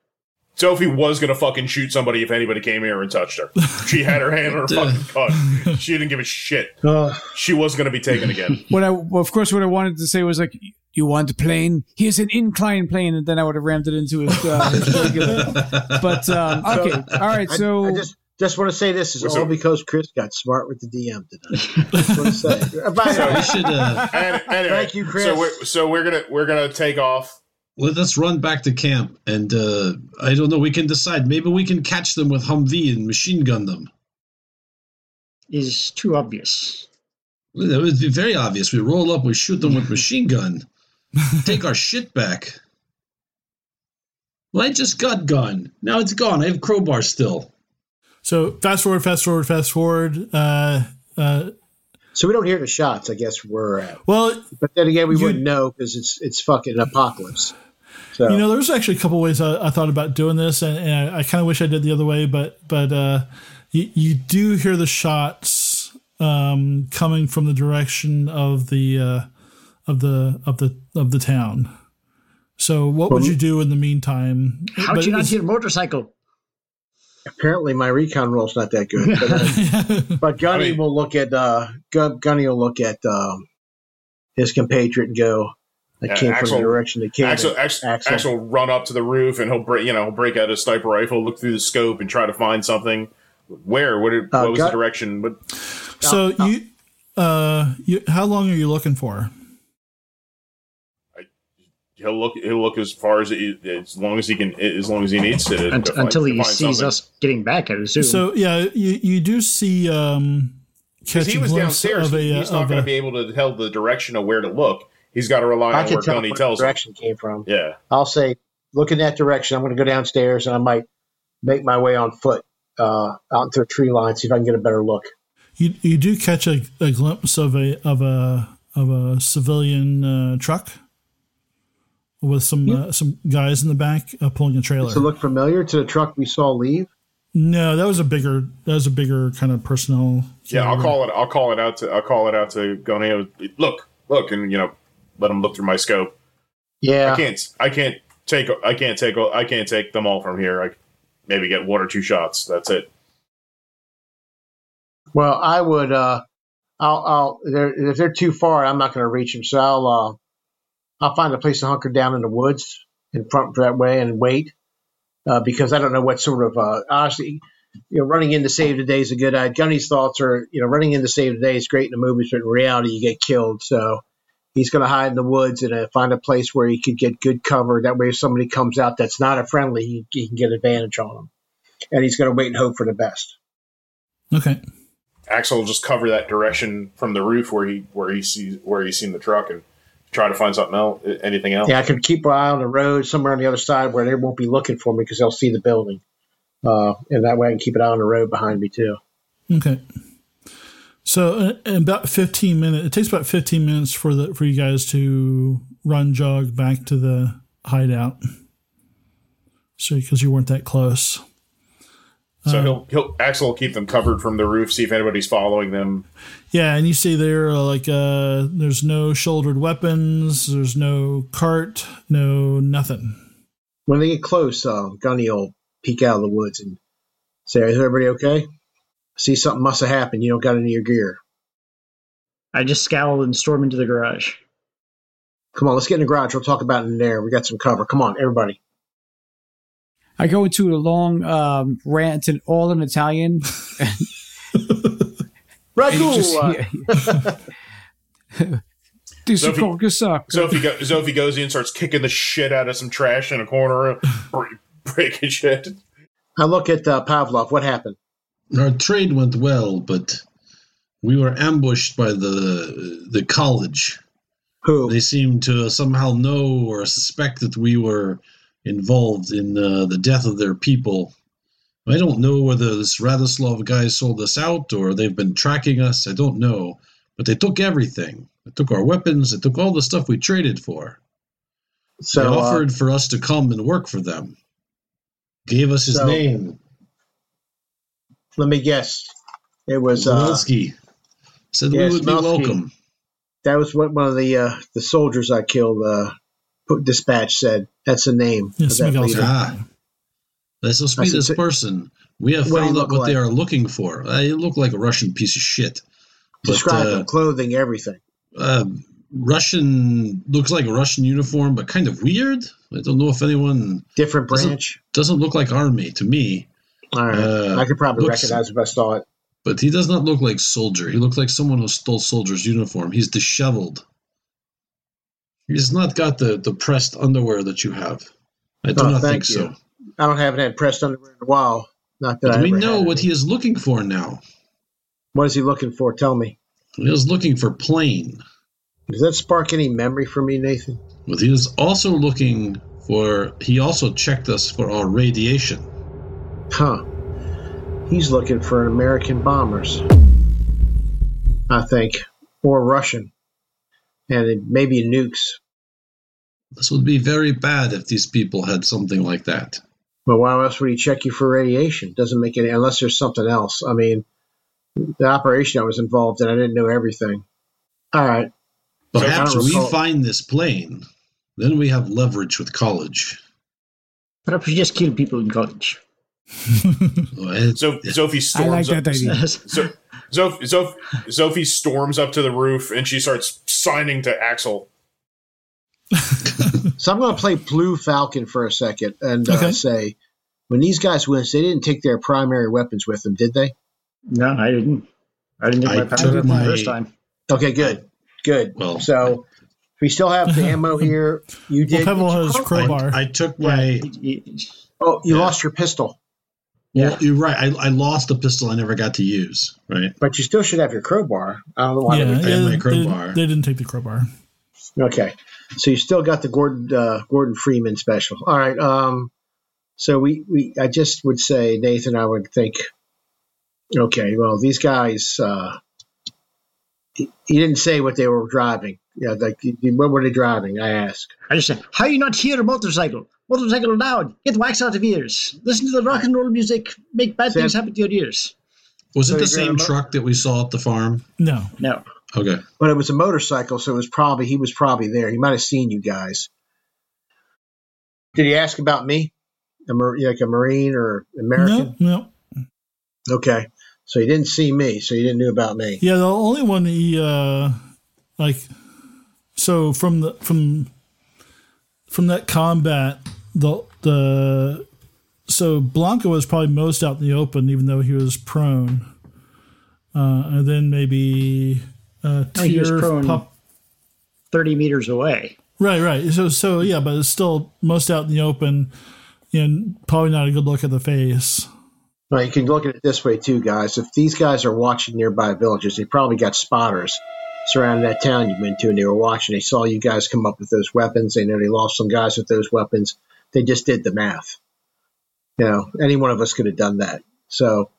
Zofie was gonna fucking shoot somebody if anybody came here and touched her. She had her hand on her fucking gun. She didn't give a shit. She was gonna be taken again. what I, well, of course, what I wanted to say was like, "You want a plane? Here's an inclined plane," and then I would have rammed it into his. Uh, his regular. But um, okay, all right. So I, just just want to say this is all up? because Chris got smart with the DM tonight. Just want to say. By the we should uh, And, anyway, Thank you, Chris. So we're, so we're gonna we're gonna take off. Let us run back to camp, and uh, I don't know. We can decide. Maybe we can catch them with Humvee and machine gun them. Is too obvious. Well, That would be very obvious. We roll up, we shoot them with machine gun, take our shit back. Well, I just got gun. Now it's gone. I have crowbar still. So fast forward, fast forward, fast forward. Uh, uh, so we don't hear the shots. I guess we're at. well, But then again, we You- wouldn't know because it's it's fucking apocalypse. So you know, there's actually a couple ways I, I thought about doing this, and, and I, I kind of wish I did the other way, but but uh, you, you do hear the shots um, coming from the direction of the uh, of the of the of the town. So what would you do in the meantime? How'd But you not it's- a motorcycle? Apparently my recon roll's not that good. But, uh, but Gunny I mean- will look at uh, Gun, Gunny will look at um, his compatriot and go, "I Yeah, came from the direction they came." Axel, in." Axel, Axel. Axel will run up to the roof and he'll break, you know, he'll break out his sniper rifle, look through the scope, and try to find something. Where? What? Did, Uh, was got- the direction? But so you uh, you how long are you looking for? He'll look. He'll look as far as he, as long as he can, as long as he needs to. to Unt- find- until to he find sees something. us getting back, I assume. So yeah, you you do see um, Because he was downstairs, of a he's not going to be able to tell the direction of where to look. He's got to rely I on can where tell Gunny where the tells him. direction came from. Yeah, I'll say, look in that direction. I'm going to go downstairs and I might make my way on foot uh, out into a tree line, see if I can get a better look. You you do catch a, a glimpse of a of a of a civilian uh, truck with some uh, some guys in the back uh, pulling a trailer. Does it look familiar to the truck we saw leave? no, that was a bigger that was a bigger kind of personnel. yeah. I'll call it. I'll call it out to. I'll call it out to Gunny. Look, look, and you know, let him look through my scope. Yeah. I can't. I can't take. I can't take. I can't take them all from here. I maybe get one or two shots. That's it. Well, I would. Uh, I'll, I'll they're, if they're too far, I'm not going to reach them. So I'll, uh, I'll find a place to hunker down in the woods in front that way and wait, uh, because I don't know what sort of, uh, honestly, you know, running in to save the day is a good idea. Gunny's thoughts are, you know, running in to save the day is great in the movies, but in reality, you get killed. So he's going to hide in the woods and uh, find a place where he could get good cover. That way, if somebody comes out that's not a friendly, he, he can get advantage on them. And he's going to wait and hope for the best. Okay. Axel will just cover that direction from the roof where he where he sees where he's seen the truck and try to find something else, anything else. Yeah, I can keep an eye on the road somewhere on the other side where they won't be looking for me because they'll see the building. Uh, and that way I can keep an eye on the road behind me too. Okay. So uh, in about 15 minutes, it takes about 15 minutes for the for you guys to run jog back to the hideout. So because you weren't that close. So he'll he'll Axel will keep them covered from the roof, see if anybody's following them. Yeah, and you see there uh, like uh there's no shouldered weapons, there's no cart, no nothing. When they get close, uh, Gunny will peek out of the woods and say, "Is everybody okay?" See, something must have happened. You don't got any of your gear. I just scowl and storm into the garage. Come on, let's get in the garage. We'll talk about it in there. We got some cover. Come on, everybody. I go into a long um, rant in all in Italian. Right, and you just uh, This So is if suck. So go, so goes in, and starts kicking the shit out of some trash in a corner, breaking shit. I look at uh, Pavlov. What happened? Our trade went well, but we were ambushed by the the college. Who? They seemed to somehow know or suspect that we were involved in uh, the death of their people. I don't know whether this Radislov guy sold us out or they've been tracking us. I don't know. But they took everything. They took our weapons. They took all the stuff we traded for. They So uh, offered for us to come and work for them. Gave us his So- name, let me guess. It was uh, Zelensky. Said yeah, we would be welcome. that was what one of the uh, the soldiers I killed. Uh, put dispatch said that's the name. Yeah, of that Smigelski. leader. Ah, let's just be this person. We have What found out look what they are looking for. Uh, you look like a Russian piece of shit. But, Describe uh, clothing, everything. uh, Russian looks like a Russian uniform, but kind of weird. I don't know if anyone Different doesn't- branch. doesn't look like army to me. All right, uh, I could probably looks- recognize if I saw it. But he does not look like soldier. He looks like someone who stole soldier's uniform. He's disheveled. He's not got the, the pressed underwear that you have. I do Oh, not think you. so. I don't have had pressed underwear in a while. Not that we know what he is looking for now. What is he looking for? Tell me. He is looking for plane. Does that spark any memory for me, Nathan? But he is also looking for. He also checked us for our radiation. Huh. He's looking for American bombers. I think. Or Russian. And maybe nukes. This would be very bad if these people had something like that. But why else would he check you for radiation? Doesn't make any unless there's something else. I mean, the operation I was involved in, I didn't know everything. All right. Perhaps I don't we recall- find this plane, then we have leverage with college. Perhaps we just kill people in college. It- So Zofie I like storms that up. idea. So, Zofie, Zofie, Zofie storms up to the roof and she starts signing to Axel. So I'm going to play Blue Falcon for a second and uh, say, when these guys went, they didn't take their primary weapons with them, did they? No, I didn't. I didn't take my took power my- the first time. Okay, good, good. Well- so we still have the ammo here. You Well, did. Pebble has I, crowbar. I took my. Yeah, oh, you Yeah. lost your pistol, Well, you're right. I, I lost a pistol I never got to use. Right. but you still should have your crowbar. I don't know why. yeah, they would- I had yeah, my they, crowbar. they didn't take the crowbar. Okay, so you still got the Gordon uh, Gordon Freeman special. All right. Um, so we, we I just would say Nathan. I would think. Okay, well these guys. Uh, he, he didn't say what they were driving. Yeah, like what were they driving? I ask. I just say, how you not hear a motorcycle? Motorcycle loud. Get wax out of ears. Listen to the rock and roll music. Make bad Sam- things happen to your ears. Was So it the same truck that we saw at the farm? No. No. Okay. But it was a motorcycle, so it was probably he was probably there. He might have seen you guys. Did he ask about me? A mar- like a marine or American? No, no. Okay. So he didn't see me, so he didn't know about me. Yeah, the only one he uh like so from the from from that combat the the so Blanco was probably most out in the open even though he was prone. Uh and then maybe uh No, he was prone. pop- 30 meters away. Right, right. So so yeah, but it's still most out in the open and probably not a good look at the face. Well, you can look at it this way too, guys. If these guys are watching nearby villages, they probably got spotters surrounding that town you went to, and they were watching. They saw you guys come up with those weapons. They know they lost some guys with those weapons. They just did the math. You know, any one of us could have done that. So,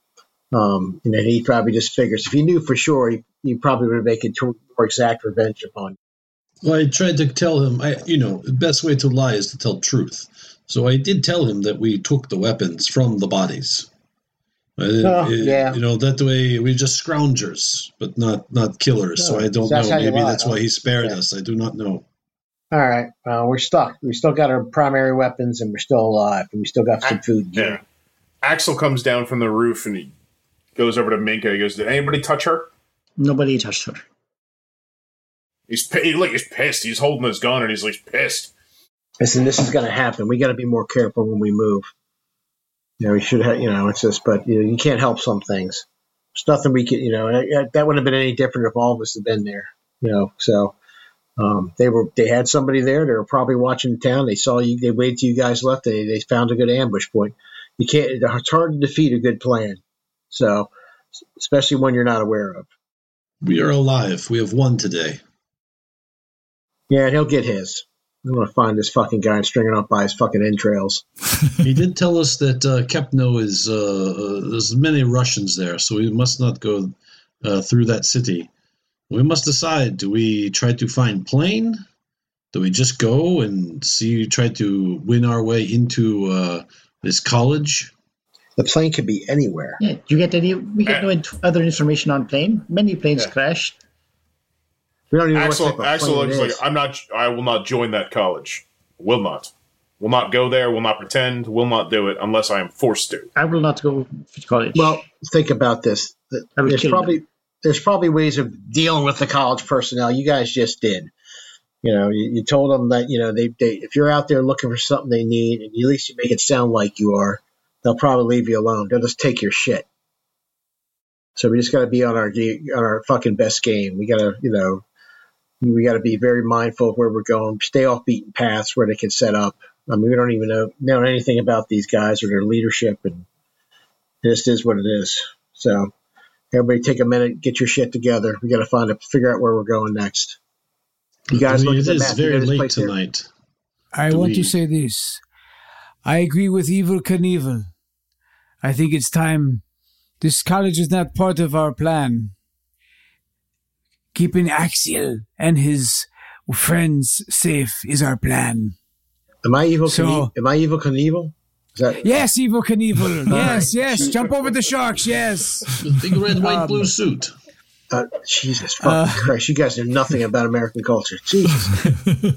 um, and then he probably just figures if he knew for sure, he, he probably would make it to more exact revenge upon you. Well, I tried to tell him, I, you know, the best way to lie is to tell truth. So I did tell him that we took the weapons from the bodies. Uh, Oh, uh, yeah. You know, that way we're just scroungers, but not not killers. so I don't that's know. Maybe lie, that's huh? why he spared Yeah. us. I do not know. All right, well, we're stuck. We still got our primary weapons, and we're still alive, and we still got some food. Yeah. gear. Axel comes down from the roof and he goes over to Minka. He goes, "Did anybody touch her?" Nobody touched her. He's pi- he, look, he's pissed. He's holding his gun and he's like pissed. Listen, this is going to happen. We got to be more careful when we move. You know, we should have, you know, it's just, but you, know, you can't help some things. There's nothing we can, you know, that- that wouldn't have been any different if all of us had been there, you know. So um, they were, they had somebody there. They were probably watching the town. They saw you. They waited till you guys left. They they found a good ambush point. You can't. It's hard to defeat a good plan. So, especially when you're not aware of. We are alive. We have won today. Yeah, and he'll get his. I'm gonna find this fucking guy and string him up by his fucking entrails. he did tell us that uh, Kepno is uh, uh, there's many Russians there, so we must not go uh, through that city. We must decide: do we try to find plane? Do we just go and see? Try to win our way into uh, this college? The plane could be anywhere. Yeah, do you get any? We get no int- other information on plane. Many planes Yeah. crashed. We don't even Axel type Axel plane looks like. I'm not. I will not join that college. Will not. Will not go there. Will not pretend. Will not do it unless I am forced to. I will not go to college. Well, think about this. Th- I would There's kill probably there's probably ways of dealing with the college personnel. You guys just did. You know, you, you told them that you know they, they if you're out there looking for something they need, and at least you make it sound like you are, they'll probably leave you alone. They'll just take your shit. So we just got to be on our on our fucking best game. We got to you know we got to be very mindful of where we're going. Stay off beaten paths where they can set up. I mean, we don't even know know anything about these guys or their leadership, and this is what it is. So everybody, take a minute, get your shit together. We got to find a figure out where we're going next. You guys I mean, look at it the is map. You very late place here? tonight. I Do want we- to say this. I agree with Evel Knievel. I think it's time. This college is not part of our plan. Keeping Axel and his friends safe is our plan. Am I evil? So- Knie- am I evil Knievel? Is that Yes, Evel Knievel. Yes, yes. Jump over the sharks. Yes. Big red, white, Um, blue suit. uh, Jesus fucking Christ? You guys know nothing about American culture. Jesus.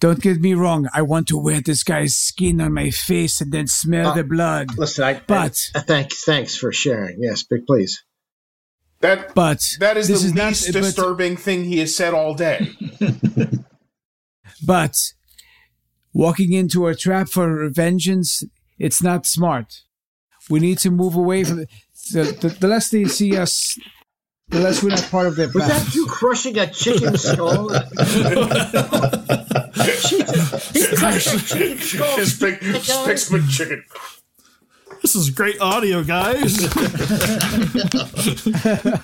Don't get me wrong. I want to wear this guy's skin on my face and then smell Uh, the blood. Listen, I But- I, thanks thanks for sharing. Yes, big please. That But that is this the is not- least but- disturbing thing he has said all day. But walking into a trap for vengeance, it's not smart. We need to move away from it. The, the, the less they see us, the less we're not part of their Was plan. that you crushing a chicken skull? Jesus, he crushed a chicken skull. just pick, just pick some chicken. This is great audio, guys.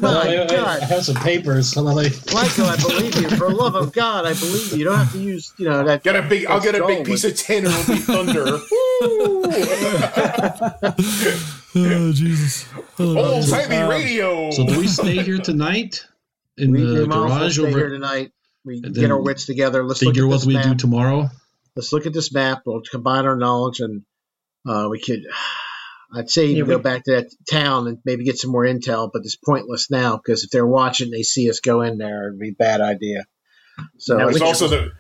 My God. have some papers. So like, Michael, I believe you. For the love of God, I believe you. You don't have to use, you know, that. Get a big. I'll get a big piece with- of tin and it'll be thunder. oh Jesus! Oh, Old timey radio. so do we stay here tonight in We, the we might as garage stay here tonight. We And get our then wits together. Let's look Figure at what this we map. do tomorrow. Let's look at this map. We'll combine our knowledge, and uh, we could. I'd say you Yeah, go we- back to that town and maybe get some more intel, but it's pointless now because if they're watching, they see us go in there. It'd be a bad idea. So Now, There's which- also the.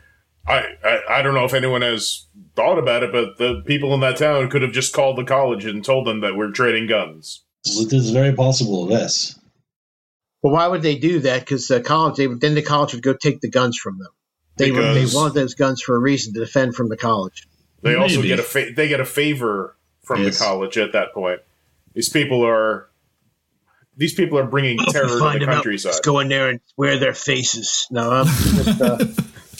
I, I I don't know if anyone has thought about it, but the people in that town could have just called the college and told them that we're trading guns. It is very possible, yes. But why would they do that? Because the college, they then the college would go take the guns from them. They would, they want those guns for a reason to defend from the college. They also get a fa- they get a favor from Yes. the college at that point. These people are these people are bringing terror to the countryside. Let's go in there and wear their faces. No, I'm just, uh,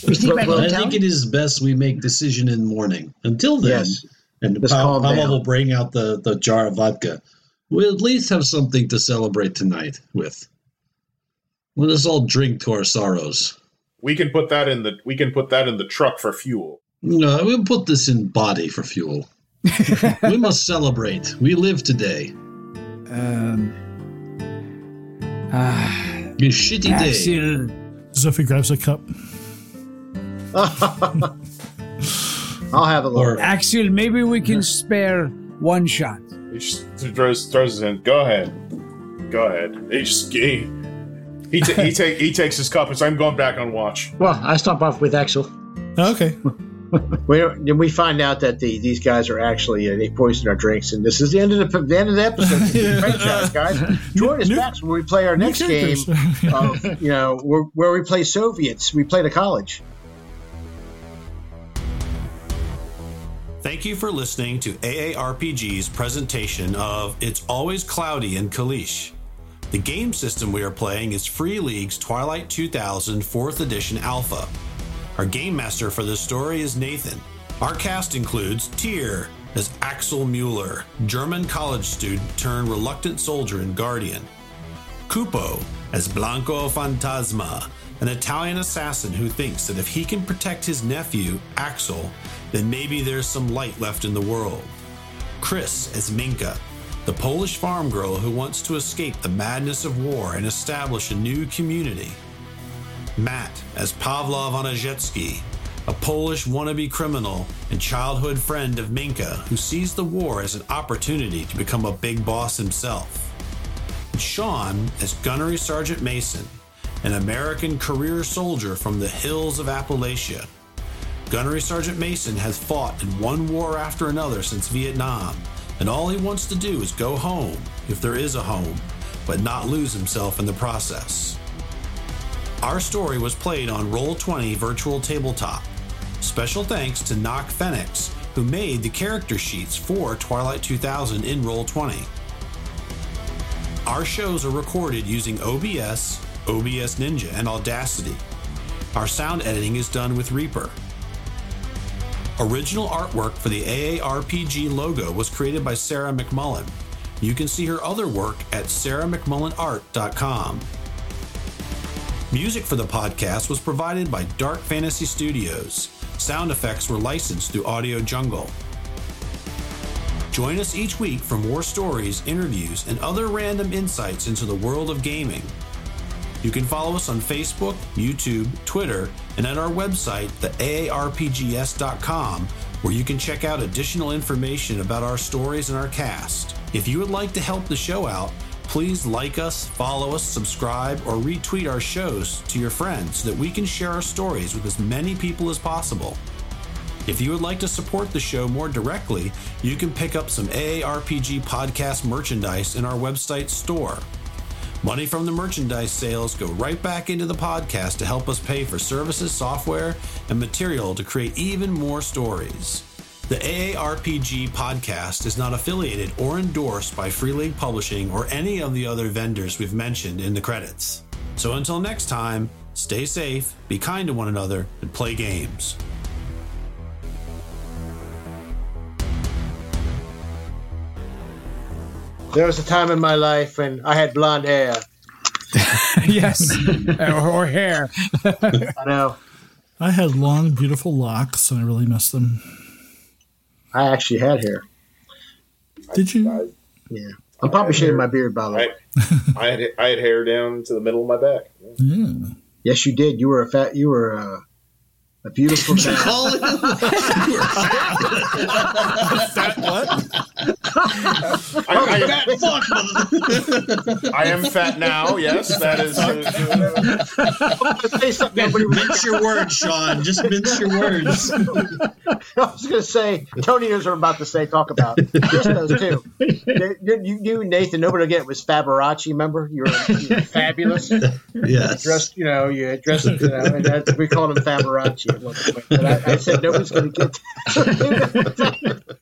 We Well, I think it is best we make decision in morning. Until then, yes. and Let's Pa- calm Pavel will bring out the, the jar of vodka. We'll at least have something to celebrate tonight with. Let us all drink to our sorrows. We can put that in the we can put that in the truck for fuel. No, we'll put this in body for fuel. we must celebrate. We live today. Um, ah, A shitty day. Axel, Zofie grabs a cup. I'll have a little. Or Axel, maybe we can spare one shot. He just throws throws it in. Go ahead, go ahead. He just he he, ta- he take he takes his cup and says, "I'm going back on watch." Well, I stomp off with Axel. Okay. we, we find out that the, these guys are actually uh, they poisoned our drinks, and this is the end of the, the end of the episode. Yeah. Franchise, guys. Join us New- next when we play our next game. Of, you know, where, where we play Soviets. We play the college. Thank you for listening to AARPG's presentation of It's Always Cloudy in Kalisz. The game system we are playing is Free League's Twilight 2000 4th Edition Alpha. Our game master for this story is Nathan. Our cast includes Tyr as Axel Mueller, German college student turned reluctant soldier and guardian. Cupo as Blanco Fantasma, an Italian assassin who thinks that if he can protect his nephew, Axel, then maybe there's some light left in the world. Chris as Minka, the Polish farm girl who wants to escape the madness of war and establish a new community. Matt as Pavlov Onajetsky, a Polish wannabe criminal and childhood friend of Minka who sees the war as an opportunity to become a big boss himself. And Sean as Gunnery Sergeant Mason, an American career soldier from the hills of Appalachia. Gunnery Sergeant Mason has fought in one war after another since Vietnam, and all he wants to do is go home, if there is a home, but not lose himself in the process. Our story was played on Roll20 Virtual Tabletop. Special thanks to Knock Phoenix, who made the character sheets for Twilight 2000 in Roll20. Our shows are recorded using OBS, OBS Ninja, and Audacity. Our sound editing is done with Reaper. Original artwork for the AARPG logo was created by Sarah McMullen. You can see her other work at sarahmcmullenart.com. Music for the podcast was provided by Dark Fantasy Studios. Sound effects were licensed through Audio Jungle. Join us each week for more stories, interviews, and other random insights into the world of gaming. You can follow us on Facebook, YouTube, Twitter, and at our website, theaarpgs.com, where you can check out additional information about our stories and our cast. If you would like to help the show out, please like us, follow us, subscribe, or retweet our shows to your friends so that we can share our stories with as many people as possible. If you would like to support the show more directly, you can pick up some AARPG podcast merchandise in our website store. Money from the merchandise sales go right back into the podcast to help us pay for services, software, and material to create even more stories. The AARPG podcast is not affiliated or endorsed by Free League Publishing or any of the other vendors we've mentioned in the credits. So until next time, stay safe, be kind to one another, and play games. There was a time in my life when I had blonde hair. yes, or, or hair. I know. I had long, beautiful locks, and I really miss them. I actually had hair. Did you? Yeah. I'm probably shaving my beard, by the way. I, I had I had hair down to the middle of my back. Yeah. Yes, you did. You were a fat. You were uh, a beautiful man. Call it- What? I, I, Fat fuck, I am fat now. Yes, that is. Uh, say something nobody mince your words, Sean. Just mince your words. I was going to say, Tony knows what I'm about to say. Talk about. Chris knows too. You, you, you, Nathan, nobody will get was Faberace. Remember, you were, you were fabulous. Yes. Dressed, you know, you dressed, you know, and that, we called him Faberace at one point. But I, I said nobody's going to get.